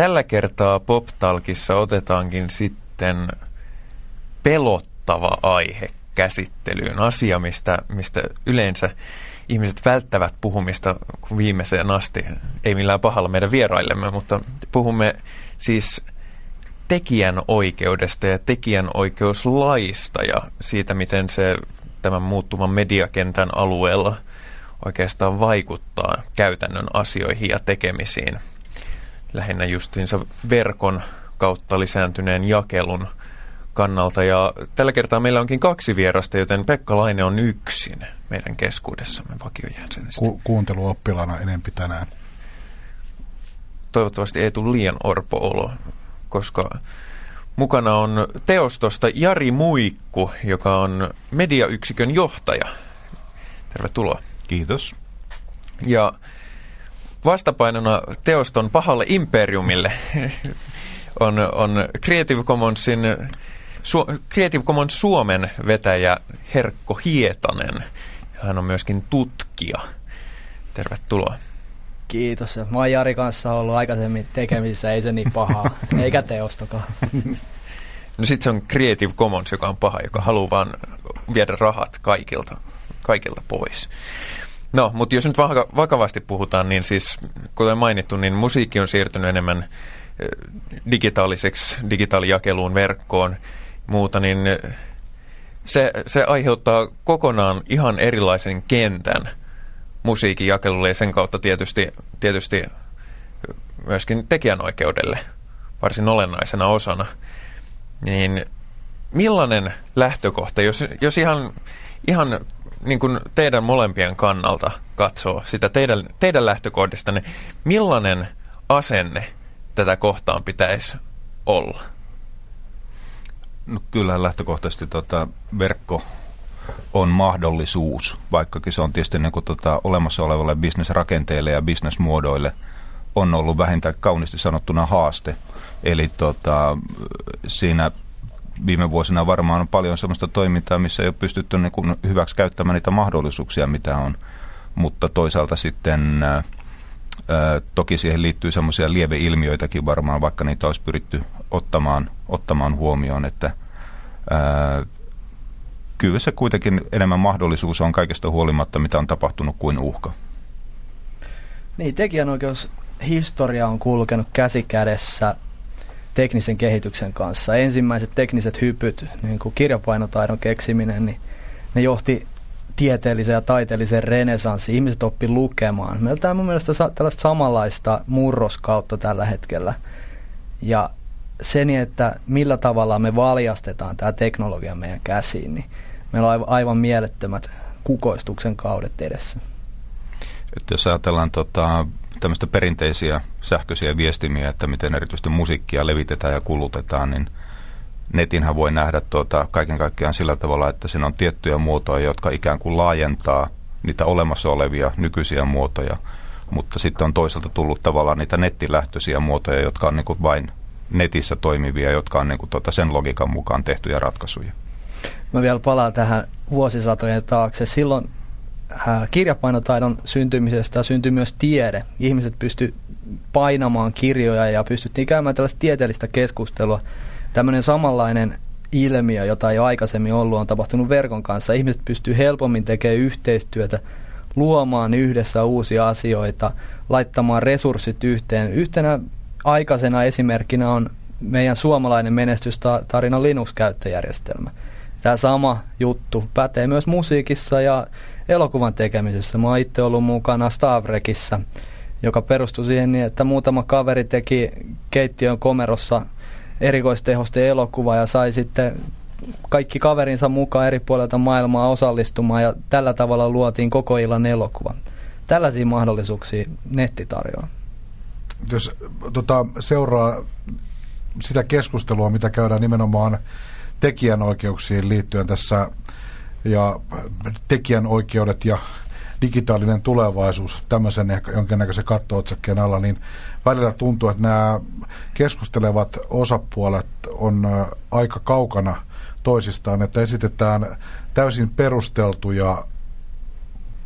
tällä kertaa PopTalkissa otetaankin sitten pelottava aihe käsittelyyn. Asia, mistä, mistä yleensä ihmiset välttävät puhumista viimeiseen asti. Ei millään pahalla meidän vieraillemme, mutta puhumme siis tekijän oikeudesta ja tekijän oikeuslaista ja siitä, miten se tämän muuttuvan mediakentän alueella oikeastaan vaikuttaa käytännön asioihin ja tekemisiin. Lähinnä justiinsa verkon kautta lisääntyneen jakelun kannalta. Ja tällä kertaa meillä onkin kaksi vierasta, joten Pekka Laine on yksin meidän keskuudessamme vakiojäsenistä. Ku- kuunteluoppilana enempi tänään. Toivottavasti ei tule liian orpo-olo, koska mukana on teostosta Jari Muikku, joka on mediayksikön johtaja. Tervetuloa. Kiitos. Ja vastapainona teoston pahalle imperiumille on, on Creative Commonsin Su- Creative Commons Suomen vetäjä Herkko Hietanen. Hän on myöskin tutkija. Tervetuloa. Kiitos. Mä oon Jari kanssa ollut aikaisemmin tekemisissä, ei se niin pahaa, eikä teostokaan. No sit se on Creative Commons, joka on paha, joka haluaa vaan viedä rahat kaikilta, kaikilta pois. No, mutta jos nyt vakavasti puhutaan, niin siis kuten mainittu, niin musiikki on siirtynyt enemmän digitaaliseksi, digitaalijakeluun, verkkoon muuta, niin se, se aiheuttaa kokonaan ihan erilaisen kentän musiikin jakelulle ja sen kautta tietysti, tietysti myöskin tekijänoikeudelle varsin olennaisena osana. Niin millainen lähtökohta, jos, jos ihan, ihan niin kuin teidän molempien kannalta katsoo sitä teidän, teidän lähtökohdistanne, millainen asenne tätä kohtaan pitäisi olla? No, kyllä lähtökohtaisesti tota, verkko on mahdollisuus, vaikkakin se on tietysti niin kuin, tota, olemassa olevalle bisnesrakenteelle ja bisnesmuodoille on ollut vähintään kauniisti sanottuna haaste. Eli tota, siinä viime vuosina varmaan on paljon sellaista toimintaa, missä ei ole pystytty niin kuin hyväksi käyttämään niitä mahdollisuuksia, mitä on. Mutta toisaalta sitten ää, toki siihen liittyy semmoisia lieveilmiöitäkin varmaan, vaikka niitä olisi pyritty ottamaan, ottamaan huomioon, että ää, kyllä se kuitenkin enemmän mahdollisuus on kaikesta huolimatta, mitä on tapahtunut kuin uhka. Niin, tekijänoikeushistoria on kulkenut käsi kädessä teknisen kehityksen kanssa. Ensimmäiset tekniset hypyt, niin kuin kirjapainotaidon keksiminen, niin ne johti tieteelliseen ja taiteelliseen renesanssiin. Ihmiset oppi lukemaan. Meillä on mun mielestä tällaista samanlaista murroskautta tällä hetkellä. Ja sen, että millä tavalla me valjastetaan tämä teknologia meidän käsiin, niin meillä on aivan mielettömät kukoistuksen kaudet edessä. Että jos ajatellaan tota, tämmöistä perinteisiä sähköisiä viestimiä, että miten erityisesti musiikkia levitetään ja kulutetaan, niin netinhän voi nähdä tuota, kaiken kaikkiaan sillä tavalla, että siinä on tiettyjä muotoja, jotka ikään kuin laajentaa niitä olemassa olevia nykyisiä muotoja, mutta sitten on toisaalta tullut tavallaan niitä nettilähtöisiä muotoja, jotka on niin kuin vain netissä toimivia, jotka on niin kuin tuota sen logiikan mukaan tehtyjä ratkaisuja. Mä vielä palaan tähän vuosisatojen taakse. Silloin kirjapainotaidon syntymisestä syntyi myös tiede. Ihmiset pysty painamaan kirjoja ja pystyttiin käymään tällaista tieteellistä keskustelua. Tämmöinen samanlainen ilmiö, jota ei aikaisemmin ollut, on tapahtunut verkon kanssa. Ihmiset pystyy helpommin tekemään yhteistyötä, luomaan yhdessä uusia asioita, laittamaan resurssit yhteen. Yhtenä aikaisena esimerkkinä on meidän suomalainen menestystarina Linux-käyttöjärjestelmä. Tämä sama juttu pätee myös musiikissa ja elokuvan tekemisessä. Mä oon itse ollut mukana Stavrekissa, joka perustui siihen niin, että muutama kaveri teki keittiön komerossa erikoistehosten elokuva ja sai sitten kaikki kaverinsa mukaan eri puolilta maailmaa osallistumaan ja tällä tavalla luotiin koko illan elokuva. Tällaisia mahdollisuuksia netti tarjoaa jos tota, seuraa sitä keskustelua, mitä käydään nimenomaan tekijänoikeuksiin liittyen tässä ja tekijänoikeudet ja digitaalinen tulevaisuus tämmöisen jonkinnäköisen katto-otsakkeen alla, niin välillä tuntuu, että nämä keskustelevat osapuolet on aika kaukana toisistaan, että esitetään täysin perusteltuja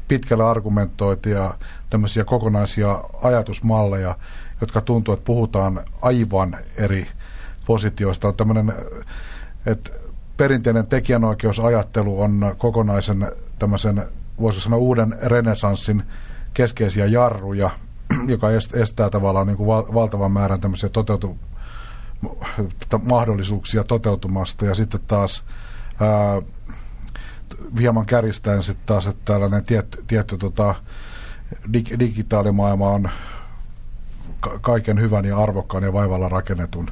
pitkällä argumentoitia tämmöisiä kokonaisia ajatusmalleja, jotka tuntuu, että puhutaan aivan eri positioista. On tämmöinen, että perinteinen tekijänoikeusajattelu on kokonaisen tämmöisen, voisi sanoa uuden renesanssin keskeisiä jarruja, joka estää tavallaan niin kuin valtavan määrän tämmöisiä toteutu, mahdollisuuksia toteutumasta. Ja sitten taas ää, hieman kärjistäen sitten taas, että tällainen tietty, tietty tota, dig, digitaalimaailma on ka- kaiken hyvän ja arvokkaan ja vaivalla rakennetun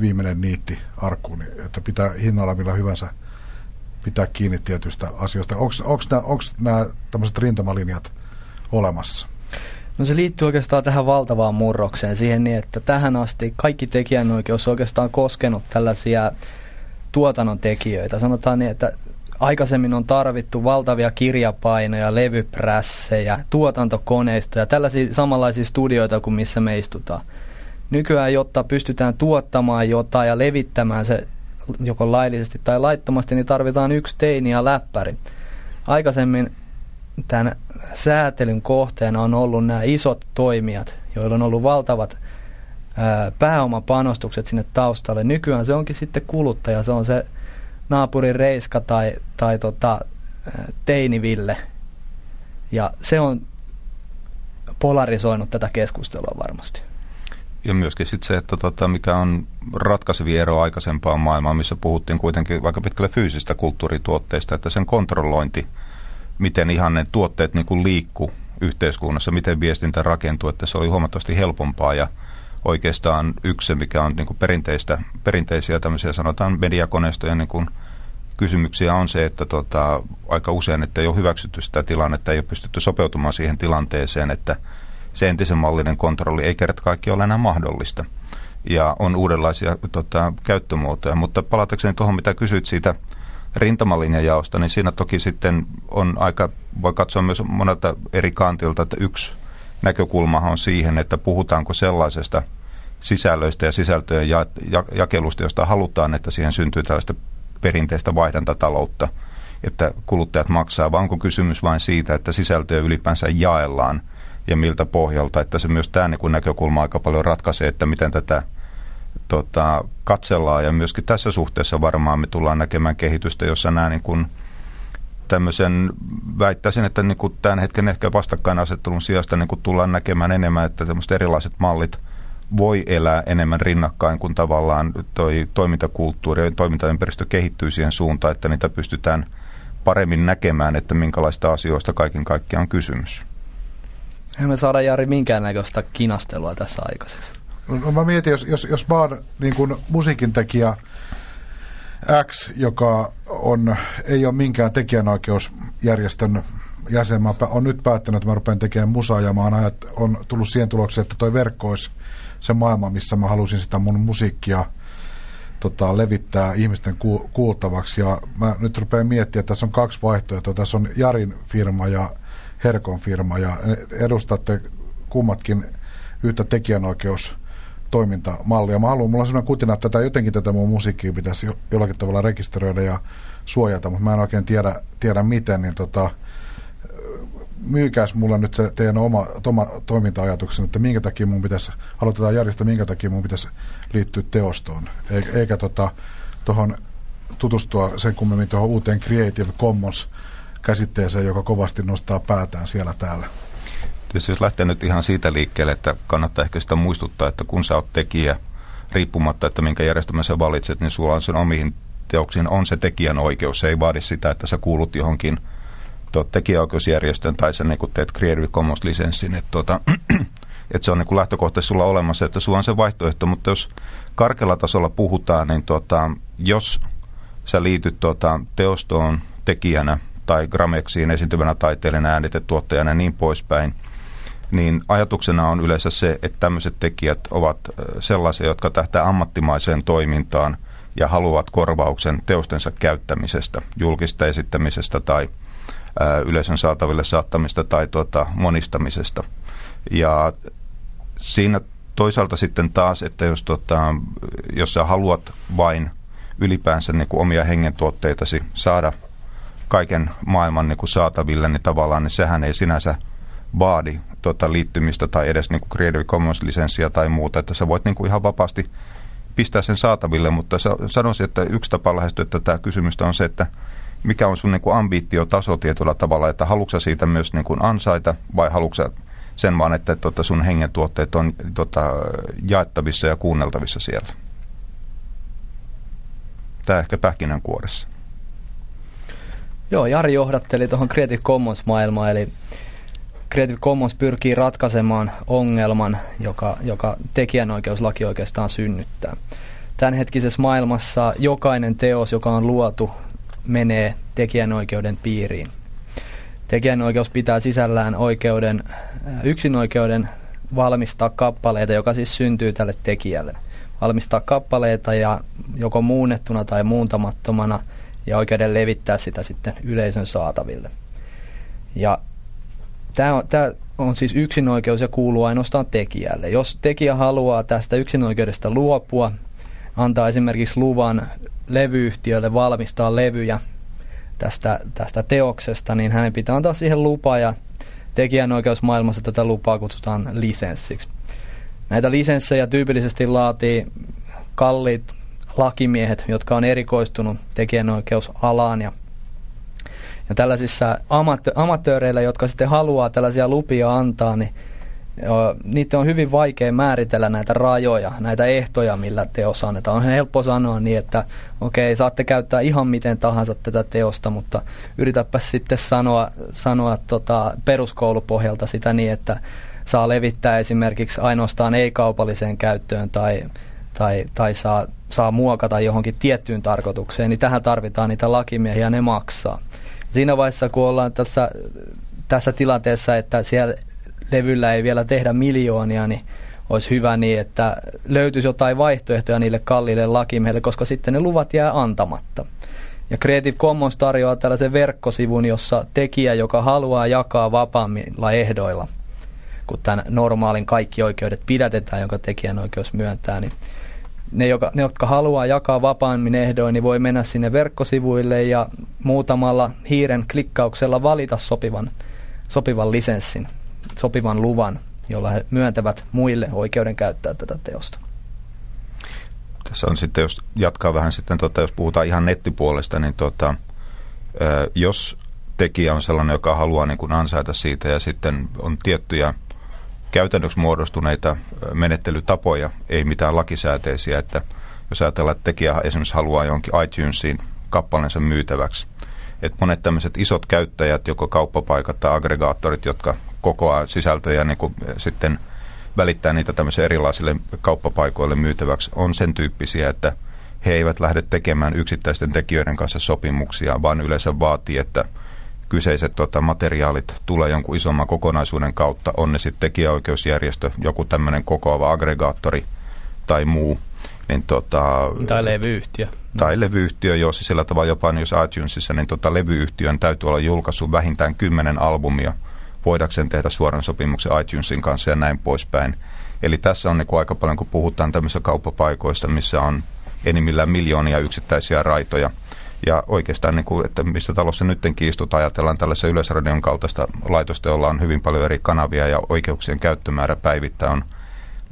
viimeinen niitti arkkuun, niin että pitää hinnalla millä hyvänsä pitää kiinni tietystä asioista. Onko nämä tämmöiset rintamalinjat olemassa? No se liittyy oikeastaan tähän valtavaan murrokseen, siihen niin, että tähän asti kaikki tekijänoikeus on oikeastaan koskenut tällaisia tuotannon tekijöitä. Sanotaan niin, että aikaisemmin on tarvittu valtavia kirjapainoja, levyprässejä, tuotantokoneistoja, tällaisia samanlaisia studioita kuin missä me istutaan. Nykyään, jotta pystytään tuottamaan jotain ja levittämään se joko laillisesti tai laittomasti, niin tarvitaan yksi teini ja läppäri. Aikaisemmin tämän säätelyn kohteena on ollut nämä isot toimijat, joilla on ollut valtavat ää, pääomapanostukset sinne taustalle. Nykyään se onkin sitten kuluttaja, se on se naapurin Reiska tai, tai tota, Teiniville. Ja se on polarisoinut tätä keskustelua varmasti. Ja myöskin sitten se, että tota, mikä on ratkaisevi ero aikaisempaan maailmaan, missä puhuttiin kuitenkin vaikka pitkälle fyysistä kulttuurituotteista, että sen kontrollointi, miten ihan ne tuotteet niin liikkuu yhteiskunnassa, miten viestintä rakentuu, että se oli huomattavasti helpompaa. Ja oikeastaan yksi, mikä on niin kuin perinteistä, perinteisiä tämmöisiä sanotaan mediakoneistoja niin kuin kysymyksiä on se, että tota, aika usein, että ei ole hyväksytty sitä tilannetta, ei ole pystytty sopeutumaan siihen tilanteeseen, että se entisen mallinen kontrolli ei kerta kaikki ole enää mahdollista. Ja on uudenlaisia tota, käyttömuotoja. Mutta palatakseni tuohon, mitä kysyit siitä rintamalinjajaosta, niin siinä toki sitten on aika, voi katsoa myös monelta eri kantilta, että yksi näkökulmahan on siihen, että puhutaanko sellaisesta sisällöistä ja sisältöjen ja, ja, jakelusta, josta halutaan, että siihen syntyy tällaista perinteistä vaihdantataloutta, että kuluttajat maksaa, vaan onko kysymys vain siitä, että sisältöjä ylipäänsä jaellaan ja miltä pohjalta, että se myös tämä niin näkökulma aika paljon ratkaisee, että miten tätä tota, katsellaan ja myöskin tässä suhteessa varmaan me tullaan näkemään kehitystä, jossa nämä niin kuin, tämmöisen, väittäisin, että niin kuin tämän hetken ehkä vastakkainasettelun sijasta niin kuin tullaan näkemään enemmän, että tämmöiset erilaiset mallit voi elää enemmän rinnakkain, kun tavallaan toi toimintakulttuuri ja toimintaympäristö kehittyy siihen suuntaan, että niitä pystytään paremmin näkemään, että minkälaista asioista kaiken kaikkiaan on kysymys. Ei me saada Jari minkäännäköistä kinastelua tässä aikaiseksi. No, mä mietin, jos, jos, jos mä oon niin kuin musiikintekijä X, joka on, ei ole minkään tekijänoikeusjärjestön jäsen, mä on nyt päättänyt, että mä rupean tekemään musaa ja mä oon, ajat, on tullut siihen tulokseen, että toi verkko olisi se maailma, missä mä halusin sitä mun musiikkia tota, levittää ihmisten ku, kuultavaksi. Ja mä nyt rupean miettimään, että tässä on kaksi vaihtoehtoa. Tässä on Jarin firma ja Herkon firma ja edustatte kummatkin yhtä tekijänoikeus toimintamallia. Mä haluan, mulla on sellainen kutina, että tätä, jotenkin tätä mun musiikkia pitäisi jollakin tavalla rekisteröidä ja suojata, mutta mä en oikein tiedä, tiedä miten, niin tota, myykääs mulle nyt se teidän oma, oma toiminta-ajatuksen, että minkä takia mun pitäisi, aloitetaan järjestää, minkä takia mun pitäisi liittyä teostoon, eikä, eikä tota, tuohon tutustua sen kummemmin tuohon uuteen Creative Commons käsitteeseen, joka kovasti nostaa päätään siellä täällä. Tietysti jos lähtee nyt ihan siitä liikkeelle, että kannattaa ehkä sitä muistuttaa, että kun sä oot tekijä, riippumatta, että minkä järjestelmän sä valitset, niin sulla on sen omiin teoksiin on se tekijän oikeus. Se ei vaadi sitä, että sä kuulut johonkin tekijäoikeusjärjestön tai sä niin teet Creative Commons-lisenssin. Että tota, et se on niin lähtökohtaisesti sulla olemassa, että sulla on se vaihtoehto, mutta jos karkealla tasolla puhutaan, niin tota, jos sä liityt tota, teostoon tekijänä tai Gramexiin esiintyvänä taiteilijana, äänitetuottajana ja niin poispäin, niin ajatuksena on yleensä se, että tämmöiset tekijät ovat sellaisia, jotka tähtää ammattimaiseen toimintaan ja haluavat korvauksen teostensa käyttämisestä, julkista esittämisestä tai yleisön saataville saattamista tai tuota, monistamisesta. Ja siinä toisaalta sitten taas, että jos, tuota, jos sä haluat vain ylipäänsä niin kuin omia hengentuotteitasi saada kaiken maailman niin kuin saataville, niin tavallaan niin sehän ei sinänsä vaadi tota, liittymistä tai edes niin kuin Creative Commons-lisenssia tai muuta, että sä voit niin kuin ihan vapaasti pistää sen saataville, mutta sanoisin, että yksi tapa lähestyä tätä kysymystä on se, että mikä on sun niin kuin ambitiotaso tietyllä tavalla, että haluatko siitä myös niin kuin ansaita vai haluatko sen vaan, että tota sun hengen tuotteet on tota, jaettavissa ja kuunneltavissa siellä. Tämä ehkä pähkinänkuoressa. Joo, Jari johdatteli tuohon Creative Commons-maailmaan, eli Creative Commons pyrkii ratkaisemaan ongelman, joka, joka tekijänoikeuslaki oikeastaan synnyttää. Tämänhetkisessä maailmassa jokainen teos, joka on luotu, menee tekijänoikeuden piiriin. Tekijänoikeus pitää sisällään oikeuden, yksinoikeuden valmistaa kappaleita, joka siis syntyy tälle tekijälle. Valmistaa kappaleita ja joko muunnettuna tai muuntamattomana ja oikeuden levittää sitä sitten yleisön saataville. Ja tämä on, tämä on siis yksinoikeus ja kuuluu ainoastaan tekijälle. Jos tekijä haluaa tästä yksinoikeudesta luopua, antaa esimerkiksi luvan levyyhtiölle valmistaa levyjä tästä, tästä teoksesta, niin hänen pitää antaa siihen lupa ja tekijänoikeusmaailmassa tätä lupaa kutsutaan lisenssiksi. Näitä lisenssejä tyypillisesti laatii kalliit lakimiehet, jotka on erikoistunut tekijänoikeusalaan ja ja tällaisissa amat- amatööreillä, jotka sitten haluaa tällaisia lupia antaa, niin niitä on hyvin vaikea määritellä näitä rajoja, näitä ehtoja, millä teos annetaan. On helppo sanoa niin, että okei, saatte käyttää ihan miten tahansa tätä teosta, mutta yritäpä sitten sanoa, sanoa tota peruskoulupohjalta sitä niin, että saa levittää esimerkiksi ainoastaan ei-kaupalliseen käyttöön tai, tai, tai saa, saa muokata johonkin tiettyyn tarkoitukseen, niin tähän tarvitaan niitä lakimiehiä, ne maksaa. Siinä vaiheessa, kun ollaan tässä, tässä tilanteessa, että siellä levyllä ei vielä tehdä miljoonia, niin olisi hyvä niin, että löytyisi jotain vaihtoehtoja niille kalliille lakimiehille, koska sitten ne luvat jää antamatta. Ja Creative Commons tarjoaa tällaisen verkkosivun, jossa tekijä, joka haluaa jakaa vapaammilla ehdoilla, kun tämän normaalin kaikki oikeudet pidätetään, jonka tekijänoikeus myöntää, niin ne, joka, ne, jotka haluaa jakaa vapaammin ehdoin, niin voi mennä sinne verkkosivuille ja muutamalla hiiren klikkauksella valita sopivan, sopivan lisenssin, sopivan luvan, jolla he myöntävät muille oikeuden käyttää tätä teosta. Tässä on sitten, jos jatkaa vähän sitten, tota, jos puhutaan ihan nettipuolesta, niin tota, jos tekijä on sellainen, joka haluaa niin kuin ansaita siitä ja sitten on tiettyjä käytännöksi muodostuneita menettelytapoja, ei mitään lakisääteisiä, että jos ajatellaan, että tekijä esimerkiksi haluaa jonkin iTunesiin kappaleensa myytäväksi, että monet tämmöiset isot käyttäjät, joko kauppapaikat tai aggregaattorit, jotka kokoaa sisältöjä niin kuin sitten välittää niitä tämmöisille erilaisille kauppapaikoille myytäväksi, on sen tyyppisiä, että he eivät lähde tekemään yksittäisten tekijöiden kanssa sopimuksia, vaan yleensä vaatii, että – kyseiset tota, materiaalit tulee jonkun isomman kokonaisuuden kautta, on ne sitten tekijäoikeusjärjestö, joku tämmöinen kokoava aggregaattori tai muu. Niin, tota, tai levyyhtiö. Tai levyyhtiö, jos siis sillä tavalla jopa niin jos iTunesissa, niin tota, levyyhtiön täytyy olla julkaissut vähintään kymmenen albumia, voidakseen tehdä suoran sopimuksen iTunesin kanssa ja näin poispäin. Eli tässä on niin kuin aika paljon, kun puhutaan tämmöisistä kauppapaikoista, missä on enimmillään miljoonia yksittäisiä raitoja – ja oikeastaan, niin kuin, että mistä talossa nytkin istutaan, ajatellaan tällaisen yleisradion kaltaista laitosta, jolla on hyvin paljon eri kanavia ja oikeuksien käyttömäärä päivittäin on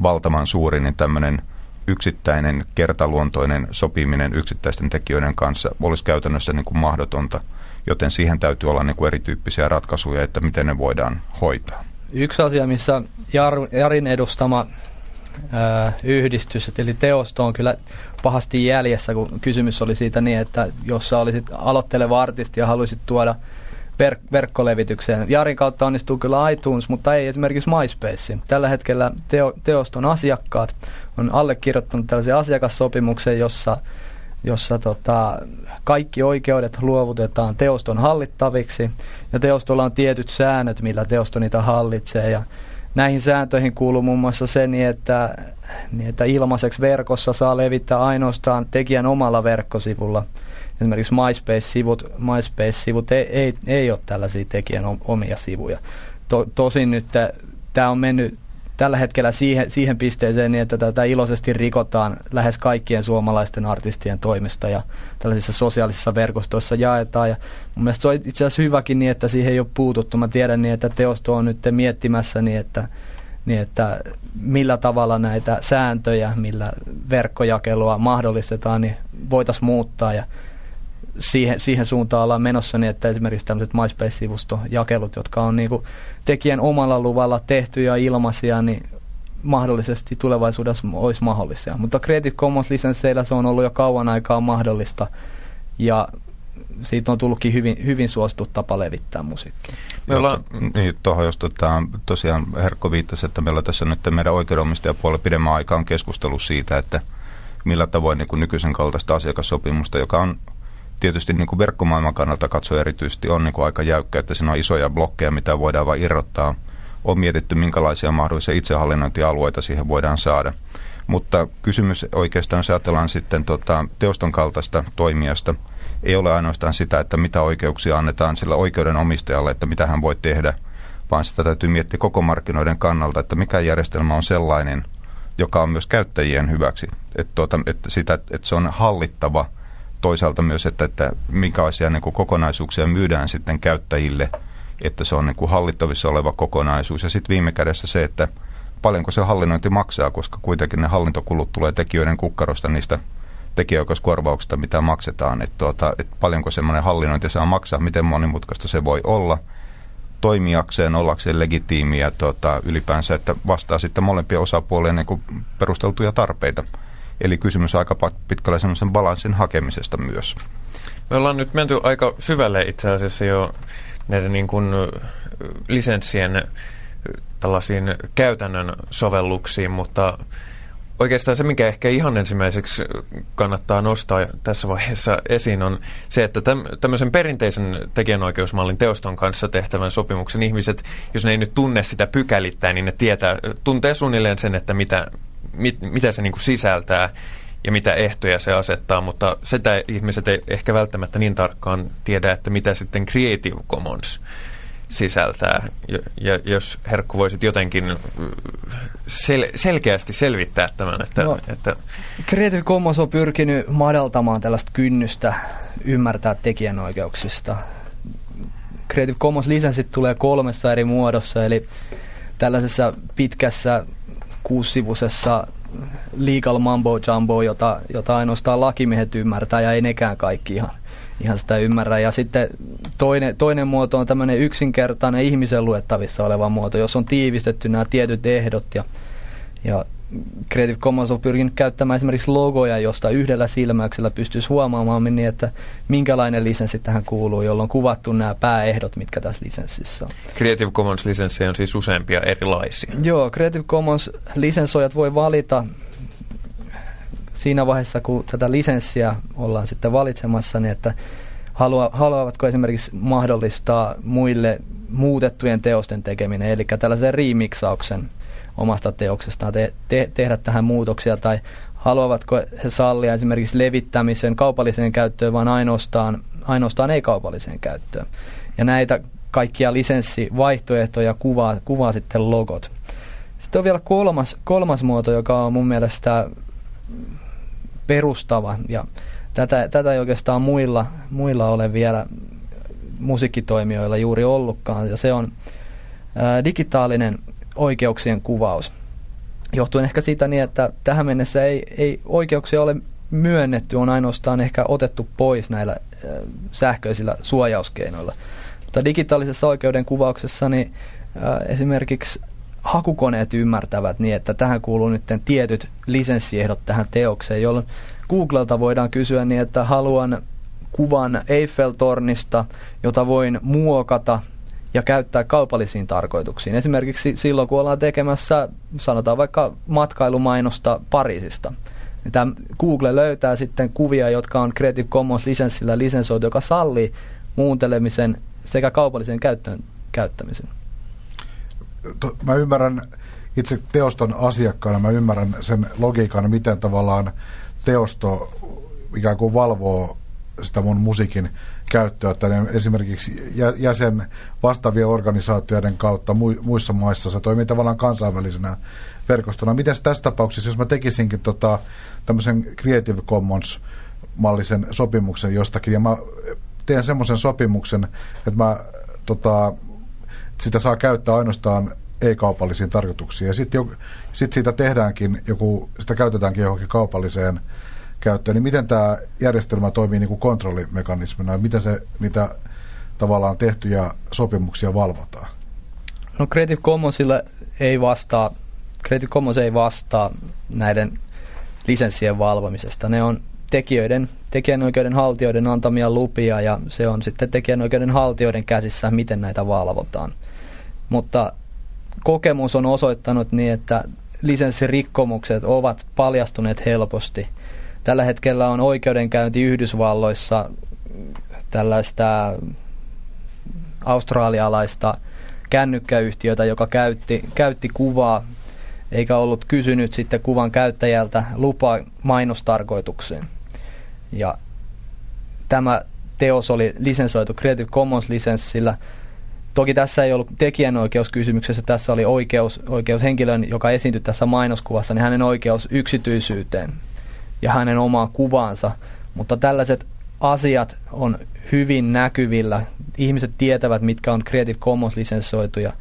valtavan suuri, niin tämmöinen yksittäinen kertaluontoinen sopiminen yksittäisten tekijöiden kanssa olisi käytännössä niin kuin mahdotonta, joten siihen täytyy olla niin kuin erityyppisiä ratkaisuja, että miten ne voidaan hoitaa. Yksi asia, missä Jarin edustama yhdistys, eli teosto on kyllä pahasti jäljessä, kun kysymys oli siitä niin, että jos sä olisit aloitteleva artisti ja haluaisit tuoda ver- verkkolevitykseen. Jarin kautta onnistuu kyllä iTunes, mutta ei esimerkiksi MySpace. Tällä hetkellä teo- teoston asiakkaat on allekirjoittanut tällaisen asiakassopimuksen, jossa, jossa tota, kaikki oikeudet luovutetaan teoston hallittaviksi ja teostolla on tietyt säännöt, millä teosto niitä hallitsee ja näihin sääntöihin kuuluu muun muassa se, niin että, niin että ilmaiseksi verkossa saa levittää ainoastaan tekijän omalla verkkosivulla. Esimerkiksi MySpace-sivut, MySpace-sivut ei, ei, ei ole tällaisia tekijän omia sivuja. To, tosin nyt tämä on mennyt tällä hetkellä siihen, siihen pisteeseen niin, että tätä iloisesti rikotaan lähes kaikkien suomalaisten artistien toimesta ja tällaisissa sosiaalisissa verkostoissa jaetaan. Ja mun mielestä se on itse asiassa hyväkin niin, että siihen ei ole puututtu. Mä tiedän niin, että teosto on nyt miettimässä niin, että niin että millä tavalla näitä sääntöjä, millä verkkojakelua mahdollistetaan, niin voitaisiin muuttaa ja siihen, siihen suuntaan ollaan menossa niin, että esimerkiksi tämmöiset MySpace-sivustojakelut, jotka on niin kuin tekijän omalla luvalla tehty ja ilmaisia, niin mahdollisesti tulevaisuudessa olisi mahdollisia. Mutta Creative Commons lisensseillä se on ollut jo kauan aikaa mahdollista ja siitä on tullutkin hyvin, hyvin suosittu tapa levittää musiikkia. Me ollaan... Niin, tuohon jos tota, tosiaan Herkko viittasi, että meillä on tässä nyt meidän oikeudenomistajapuolella pidemmän aikaan keskustelu siitä, että millä tavoin niin kuin nykyisen kaltaista asiakassopimusta, joka on tietysti niin kuin verkkomaailman kannalta katsoa erityisesti on niin kuin aika jäykkä, että siinä on isoja blokkeja, mitä voidaan vain irrottaa. On mietitty, minkälaisia mahdollisia itsehallinnointialueita siihen voidaan saada. Mutta kysymys oikeastaan, jos ajatellaan sitten tota, teoston kaltaista toimijasta, ei ole ainoastaan sitä, että mitä oikeuksia annetaan sillä oikeuden omistajalle, että mitä hän voi tehdä, vaan sitä täytyy miettiä koko markkinoiden kannalta, että mikä järjestelmä on sellainen, joka on myös käyttäjien hyväksi. Että, tuota, että, sitä, että se on hallittava – toisaalta myös, että, että minkälaisia niin kuin kokonaisuuksia myydään sitten käyttäjille, että se on niin kuin hallittavissa oleva kokonaisuus. Ja sitten viime kädessä se, että paljonko se hallinnointi maksaa, koska kuitenkin ne hallintokulut tulee tekijöiden kukkarosta niistä tekijäoikeuskorvauksista, mitä maksetaan. Että tuota, että paljonko semmoinen hallinnointi saa maksaa, miten monimutkaista se voi olla toimijakseen, ollakseen legitiimiä tuota, ylipäänsä, että vastaa sitten molempia osapuolia niin kuin perusteltuja tarpeita. Eli kysymys aika pitkälle semmoisen balanssin hakemisesta myös. Me ollaan nyt menty aika syvälle itse asiassa jo näiden niin kuin lisenssien tällaisiin käytännön sovelluksiin, mutta oikeastaan se, mikä ehkä ihan ensimmäiseksi kannattaa nostaa tässä vaiheessa esiin, on se, että tämmöisen perinteisen tekijänoikeusmallin teoston kanssa tehtävän sopimuksen ihmiset, jos ne ei nyt tunne sitä pykälittäin, niin ne tietää, tuntee suunnilleen sen, että mitä, mit, mitä se niin kuin sisältää ja mitä ehtoja se asettaa, mutta sitä ihmiset ei ehkä välttämättä niin tarkkaan tiedä, että mitä sitten Creative Commons sisältää. Ja, ja jos Herkku voisit jotenkin sel- selkeästi selvittää tämän. Että, no, että Creative Commons on pyrkinyt madaltamaan tällaista kynnystä ymmärtää tekijänoikeuksista. Creative Commons lisenssit tulee kolmessa eri muodossa, eli tällaisessa pitkässä kuussivusessa legal mambo jumbo, jota, jota ainoastaan lakimiehet ymmärtää ja ei nekään kaikki ihan, ihan sitä ymmärrä. Ja sitten toinen, toinen muoto on tämmöinen yksinkertainen ihmisen luettavissa oleva muoto, jos on tiivistetty nämä tietyt ehdot ja, ja Creative Commons on pyrkinyt käyttämään esimerkiksi logoja, josta yhdellä silmäyksellä pystyisi huomaamaan niin, että minkälainen lisenssi tähän kuuluu, jolloin on kuvattu nämä pääehdot, mitkä tässä lisenssissä on. Creative Commons lisenssejä on siis useampia erilaisia. Joo, Creative Commons lisensoijat voi valita siinä vaiheessa, kun tätä lisenssiä ollaan sitten valitsemassa, niin että halua, haluavatko esimerkiksi mahdollistaa muille muutettujen teosten tekeminen, eli tällaisen remixauksen omasta teoksestaan te, te, tehdä tähän muutoksia tai haluavatko he sallia esimerkiksi levittämisen kaupalliseen käyttöön, vaan ainoastaan, ainoastaan ei-kaupalliseen käyttöön. Ja näitä kaikkia lisenssivaihtoehtoja kuvaa, kuvaa sitten logot. Sitten on vielä kolmas, kolmas muoto, joka on mun mielestä perustava ja tätä, tätä ei oikeastaan muilla, muilla ole vielä musiikkitoimijoilla juuri ollutkaan ja se on ää, digitaalinen oikeuksien kuvaus. Johtuen ehkä siitä niin, että tähän mennessä ei, ei oikeuksia ole myönnetty, on ainoastaan ehkä otettu pois näillä äh, sähköisillä suojauskeinoilla. Mutta digitaalisessa oikeuden kuvauksessa niin esimerkiksi hakukoneet ymmärtävät niin, että tähän kuuluu nyt tietyt lisenssiehdot tähän teokseen, jolloin Googlelta voidaan kysyä niin, että haluan kuvan Eiffel-tornista, jota voin muokata ja käyttää kaupallisiin tarkoituksiin. Esimerkiksi silloin, kun ollaan tekemässä, sanotaan vaikka matkailumainosta Pariisista. Niin tämä Google löytää sitten kuvia, jotka on Creative Commons lisenssillä lisensoitu, joka sallii muuntelemisen sekä kaupallisen käyttöön käyttämisen. Mä ymmärrän itse teoston asiakkaana, mä ymmärrän sen logiikan, miten tavallaan teosto ikään kuin valvoo sitä mun musiikin käyttöä tänne esimerkiksi jäsen vastaavien organisaatioiden kautta muissa maissa. Se toimii tavallaan kansainvälisenä verkostona. Miten tässä tapauksessa, jos mä tekisinkin tota, tämmöisen Creative Commons-mallisen sopimuksen jostakin, ja mä teen semmoisen sopimuksen, että mä tota, sitä saa käyttää ainoastaan ei-kaupallisiin tarkoituksiin. Ja sitten sit siitä tehdäänkin joku, sitä käytetäänkin johonkin kaupalliseen käyttöön, niin miten tämä järjestelmä toimii niin kuin kontrollimekanismina, ja miten se, mitä tavallaan tehtyjä sopimuksia valvotaan? No Creative Commonsille ei vastaa, Creative Commons ei vastaa näiden lisenssien valvomisesta. Ne on tekijöiden, tekijänoikeuden haltijoiden antamia lupia ja se on sitten tekijänoikeuden haltijoiden käsissä, miten näitä valvotaan. Mutta kokemus on osoittanut niin, että lisenssirikkomukset ovat paljastuneet helposti. Tällä hetkellä on oikeudenkäynti Yhdysvalloissa tällaista australialaista kännykkäyhtiötä, joka käytti, käytti kuvaa eikä ollut kysynyt sitten kuvan käyttäjältä lupaa mainostarkoitukseen. Ja tämä teos oli lisensoitu Creative Commons-lisenssillä. Toki tässä ei ollut tekijänoikeuskysymyksessä, tässä oli oikeus, oikeus henkilön, joka esiintyi tässä mainoskuvassa, niin hänen oikeus yksityisyyteen ja hänen omaan kuvaansa. Mutta tällaiset asiat on hyvin näkyvillä. Ihmiset tietävät, mitkä on Creative Commons lisensoituja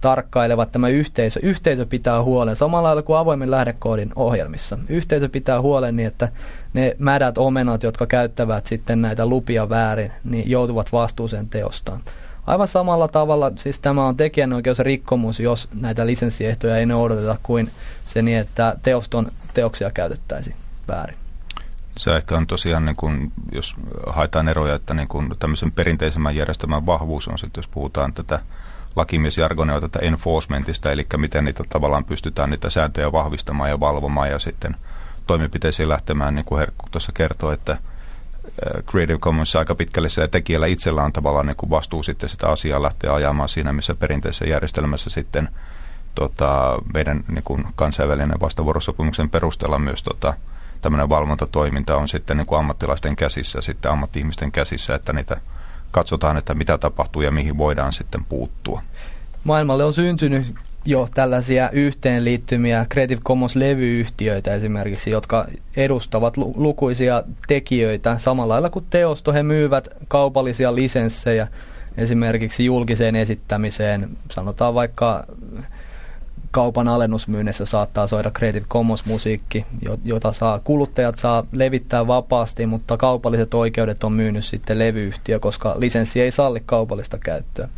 tarkkailevat tämä yhteisö. Yhteisö pitää huolen, samalla lailla kuin avoimen lähdekoodin ohjelmissa. Yhteisö pitää huolen niin, että ne mädät omenat, jotka käyttävät sitten näitä lupia väärin, niin joutuvat vastuuseen teostaan. Aivan samalla tavalla, siis tämä on tekijänoikeusrikkomus, jos näitä lisenssiehtoja ei noudateta kuin se niin, että teoston teoksia käytettäisiin väärin. Se ehkä on tosiaan, niin kun, jos haetaan eroja, että niin kun tämmöisen perinteisemmän järjestelmän vahvuus on sitten, jos puhutaan tätä lakimiesjargonia tätä enforcementista, eli miten niitä tavallaan pystytään niitä sääntöjä vahvistamaan ja valvomaan ja sitten toimenpiteisiin lähtemään, niin kuin Herkku tuossa kertoi, että äh, Creative Commons aika pitkälle se tekijällä itsellä on tavallaan niin kuin vastuu sitten sitä asiaa lähteä ajamaan siinä, missä perinteisessä järjestelmässä sitten tota, meidän niin kuin kansainvälinen vastavuorosopimuksen perusteella myös tota, tämmöinen valvontatoiminta on sitten niin kuin ammattilaisten käsissä, sitten ammatti-ihmisten käsissä, että niitä katsotaan, että mitä tapahtuu ja mihin voidaan sitten puuttua. Maailmalle on syntynyt jo tällaisia yhteenliittymiä Creative Commons-levyyhtiöitä esimerkiksi, jotka edustavat lu- lukuisia tekijöitä. Samalla lailla kuin teosto, he myyvät kaupallisia lisenssejä esimerkiksi julkiseen esittämiseen. Sanotaan vaikka kaupan alennusmyynnissä saattaa soida Creative Commons-musiikki, jota saa, kuluttajat saa levittää vapaasti, mutta kaupalliset oikeudet on myynyt sitten levyyhtiö, koska lisenssi ei salli kaupallista käyttöä.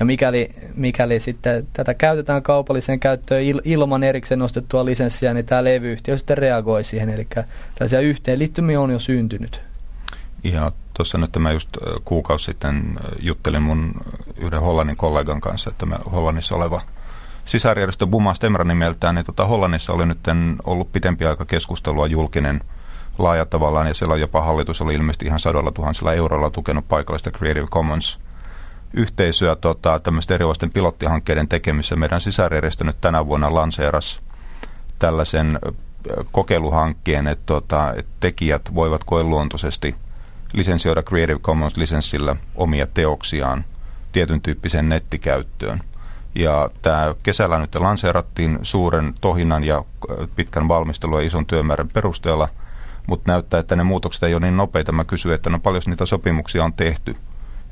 Ja mikäli, mikäli sitten tätä käytetään kaupalliseen käyttöön il, ilman erikseen nostettua lisenssiä, niin tämä levyyhtiö sitten reagoi siihen. Eli tällaisia yhteenliittymiä on jo syntynyt. Ja tuossa nyt mä just kuukausi sitten juttelin mun yhden Hollannin kollegan kanssa, että me Hollannissa oleva – sisarjärjestö Buma Stemra nimeltään, niin tota Hollannissa oli nyt ollut pitempi aika keskustelua julkinen laaja tavallaan, ja siellä jopa hallitus oli ilmeisesti ihan sadolla tuhansilla eurolla tukenut paikallista Creative Commons yhteisöä tota, tämmöisten erilaisten pilottihankkeiden tekemisessä. Meidän sisarjärjestö nyt tänä vuonna lanseeras tällaisen kokeiluhankkeen, että, tota, että tekijät voivat koeluontoisesti lisensioida Creative Commons-lisenssillä omia teoksiaan tietyn tyyppiseen nettikäyttöön. Ja tämä kesällä nyt lanseerattiin suuren tohinnan ja äh, pitkän valmistelun ja ison työmäärän perusteella, mutta näyttää, että ne muutokset ei ole niin nopeita. Mä kysyin, että no paljon niitä sopimuksia on tehty.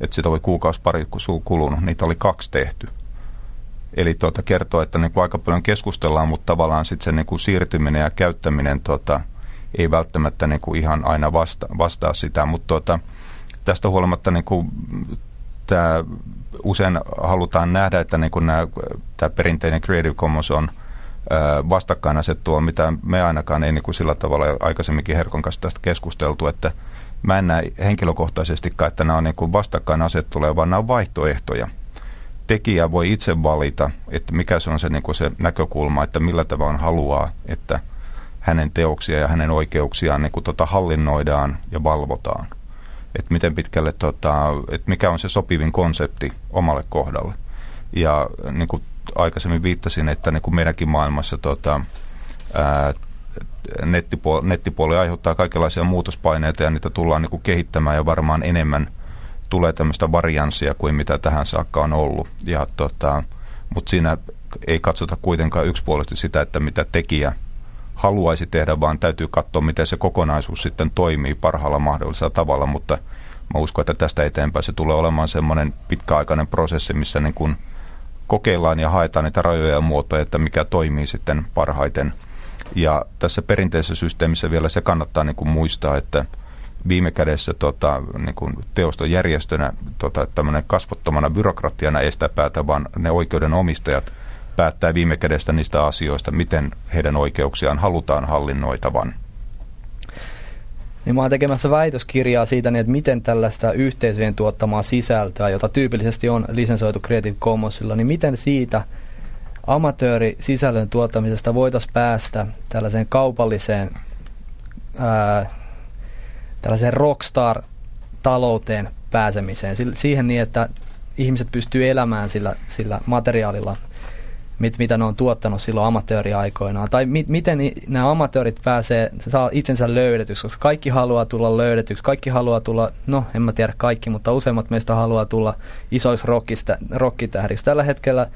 Että sitä oli kuukausi pari kulunut, niitä oli kaksi tehty. Eli tuota, kertoo, että niin aika paljon keskustellaan, mutta tavallaan sitten se niin kuin siirtyminen ja käyttäminen tuota, ei välttämättä niin kuin ihan aina vasta, vastaa sitä. Mutta tuota, tästä huolimatta niin kuin, tämä usein halutaan nähdä, että niin nämä, tämä perinteinen Creative Commons on vastakkainasettua, mitä me ainakaan ei niin kuin sillä tavalla aikaisemminkin Herkon kanssa tästä keskusteltu, että mä en näe henkilökohtaisestikaan, että nämä on niin kuin vastakkainasettuja, vaan nämä on vaihtoehtoja. Tekijä voi itse valita, että mikä se on se, niin kuin se näkökulma, että millä tavalla haluaa, että hänen teoksia ja hänen oikeuksiaan niin kuin tota hallinnoidaan ja valvotaan että miten pitkälle, tota, että mikä on se sopivin konsepti omalle kohdalle. Ja niin kuin aikaisemmin viittasin, että niin kuin meidänkin maailmassa tota, ää, nettipuoli, nettipuoli aiheuttaa kaikenlaisia muutospaineita ja niitä tullaan niin kuin kehittämään ja varmaan enemmän tulee tämmöistä varianssia kuin mitä tähän saakka on ollut. Ja tota, mutta siinä ei katsota kuitenkaan yksipuolisesti sitä, että mitä tekijä haluaisi tehdä, vaan täytyy katsoa, miten se kokonaisuus sitten toimii parhaalla mahdollisella tavalla, mutta mä uskon, että tästä eteenpäin se tulee olemaan semmoinen pitkäaikainen prosessi, missä niin kuin kokeillaan ja haetaan niitä rajoja ja muotoja, että mikä toimii sitten parhaiten. Ja tässä perinteisessä systeemissä vielä se kannattaa niin kuin muistaa, että viime kädessä tota, niin kuin teostojärjestönä tota, kasvottomana byrokratiana estää päätä, vaan ne oikeudenomistajat päättää viime kädessä niistä asioista, miten heidän oikeuksiaan halutaan hallinnoitavan. Niin mä oon tekemässä väitöskirjaa siitä, niin että miten tällaista yhteisöjen tuottamaa sisältöä, jota tyypillisesti on lisensoitu Creative Commonsilla, niin miten siitä amatööri sisällön tuottamisesta voitaisiin päästä tällaiseen kaupalliseen, ää, tällaiseen rockstar-talouteen pääsemiseen. Siihen niin, että ihmiset pystyy elämään sillä, sillä materiaalilla, mit, mitä ne on tuottanut silloin amatööriaikoinaan. Tai mi, miten nämä amatöörit pääsee, saa itsensä löydetyksi, koska kaikki haluaa tulla löydetyksi. Kaikki haluaa tulla, no en mä tiedä kaikki, mutta useimmat meistä haluaa tulla isoiksi rockista, rockitähdiksi. Tällä hetkellä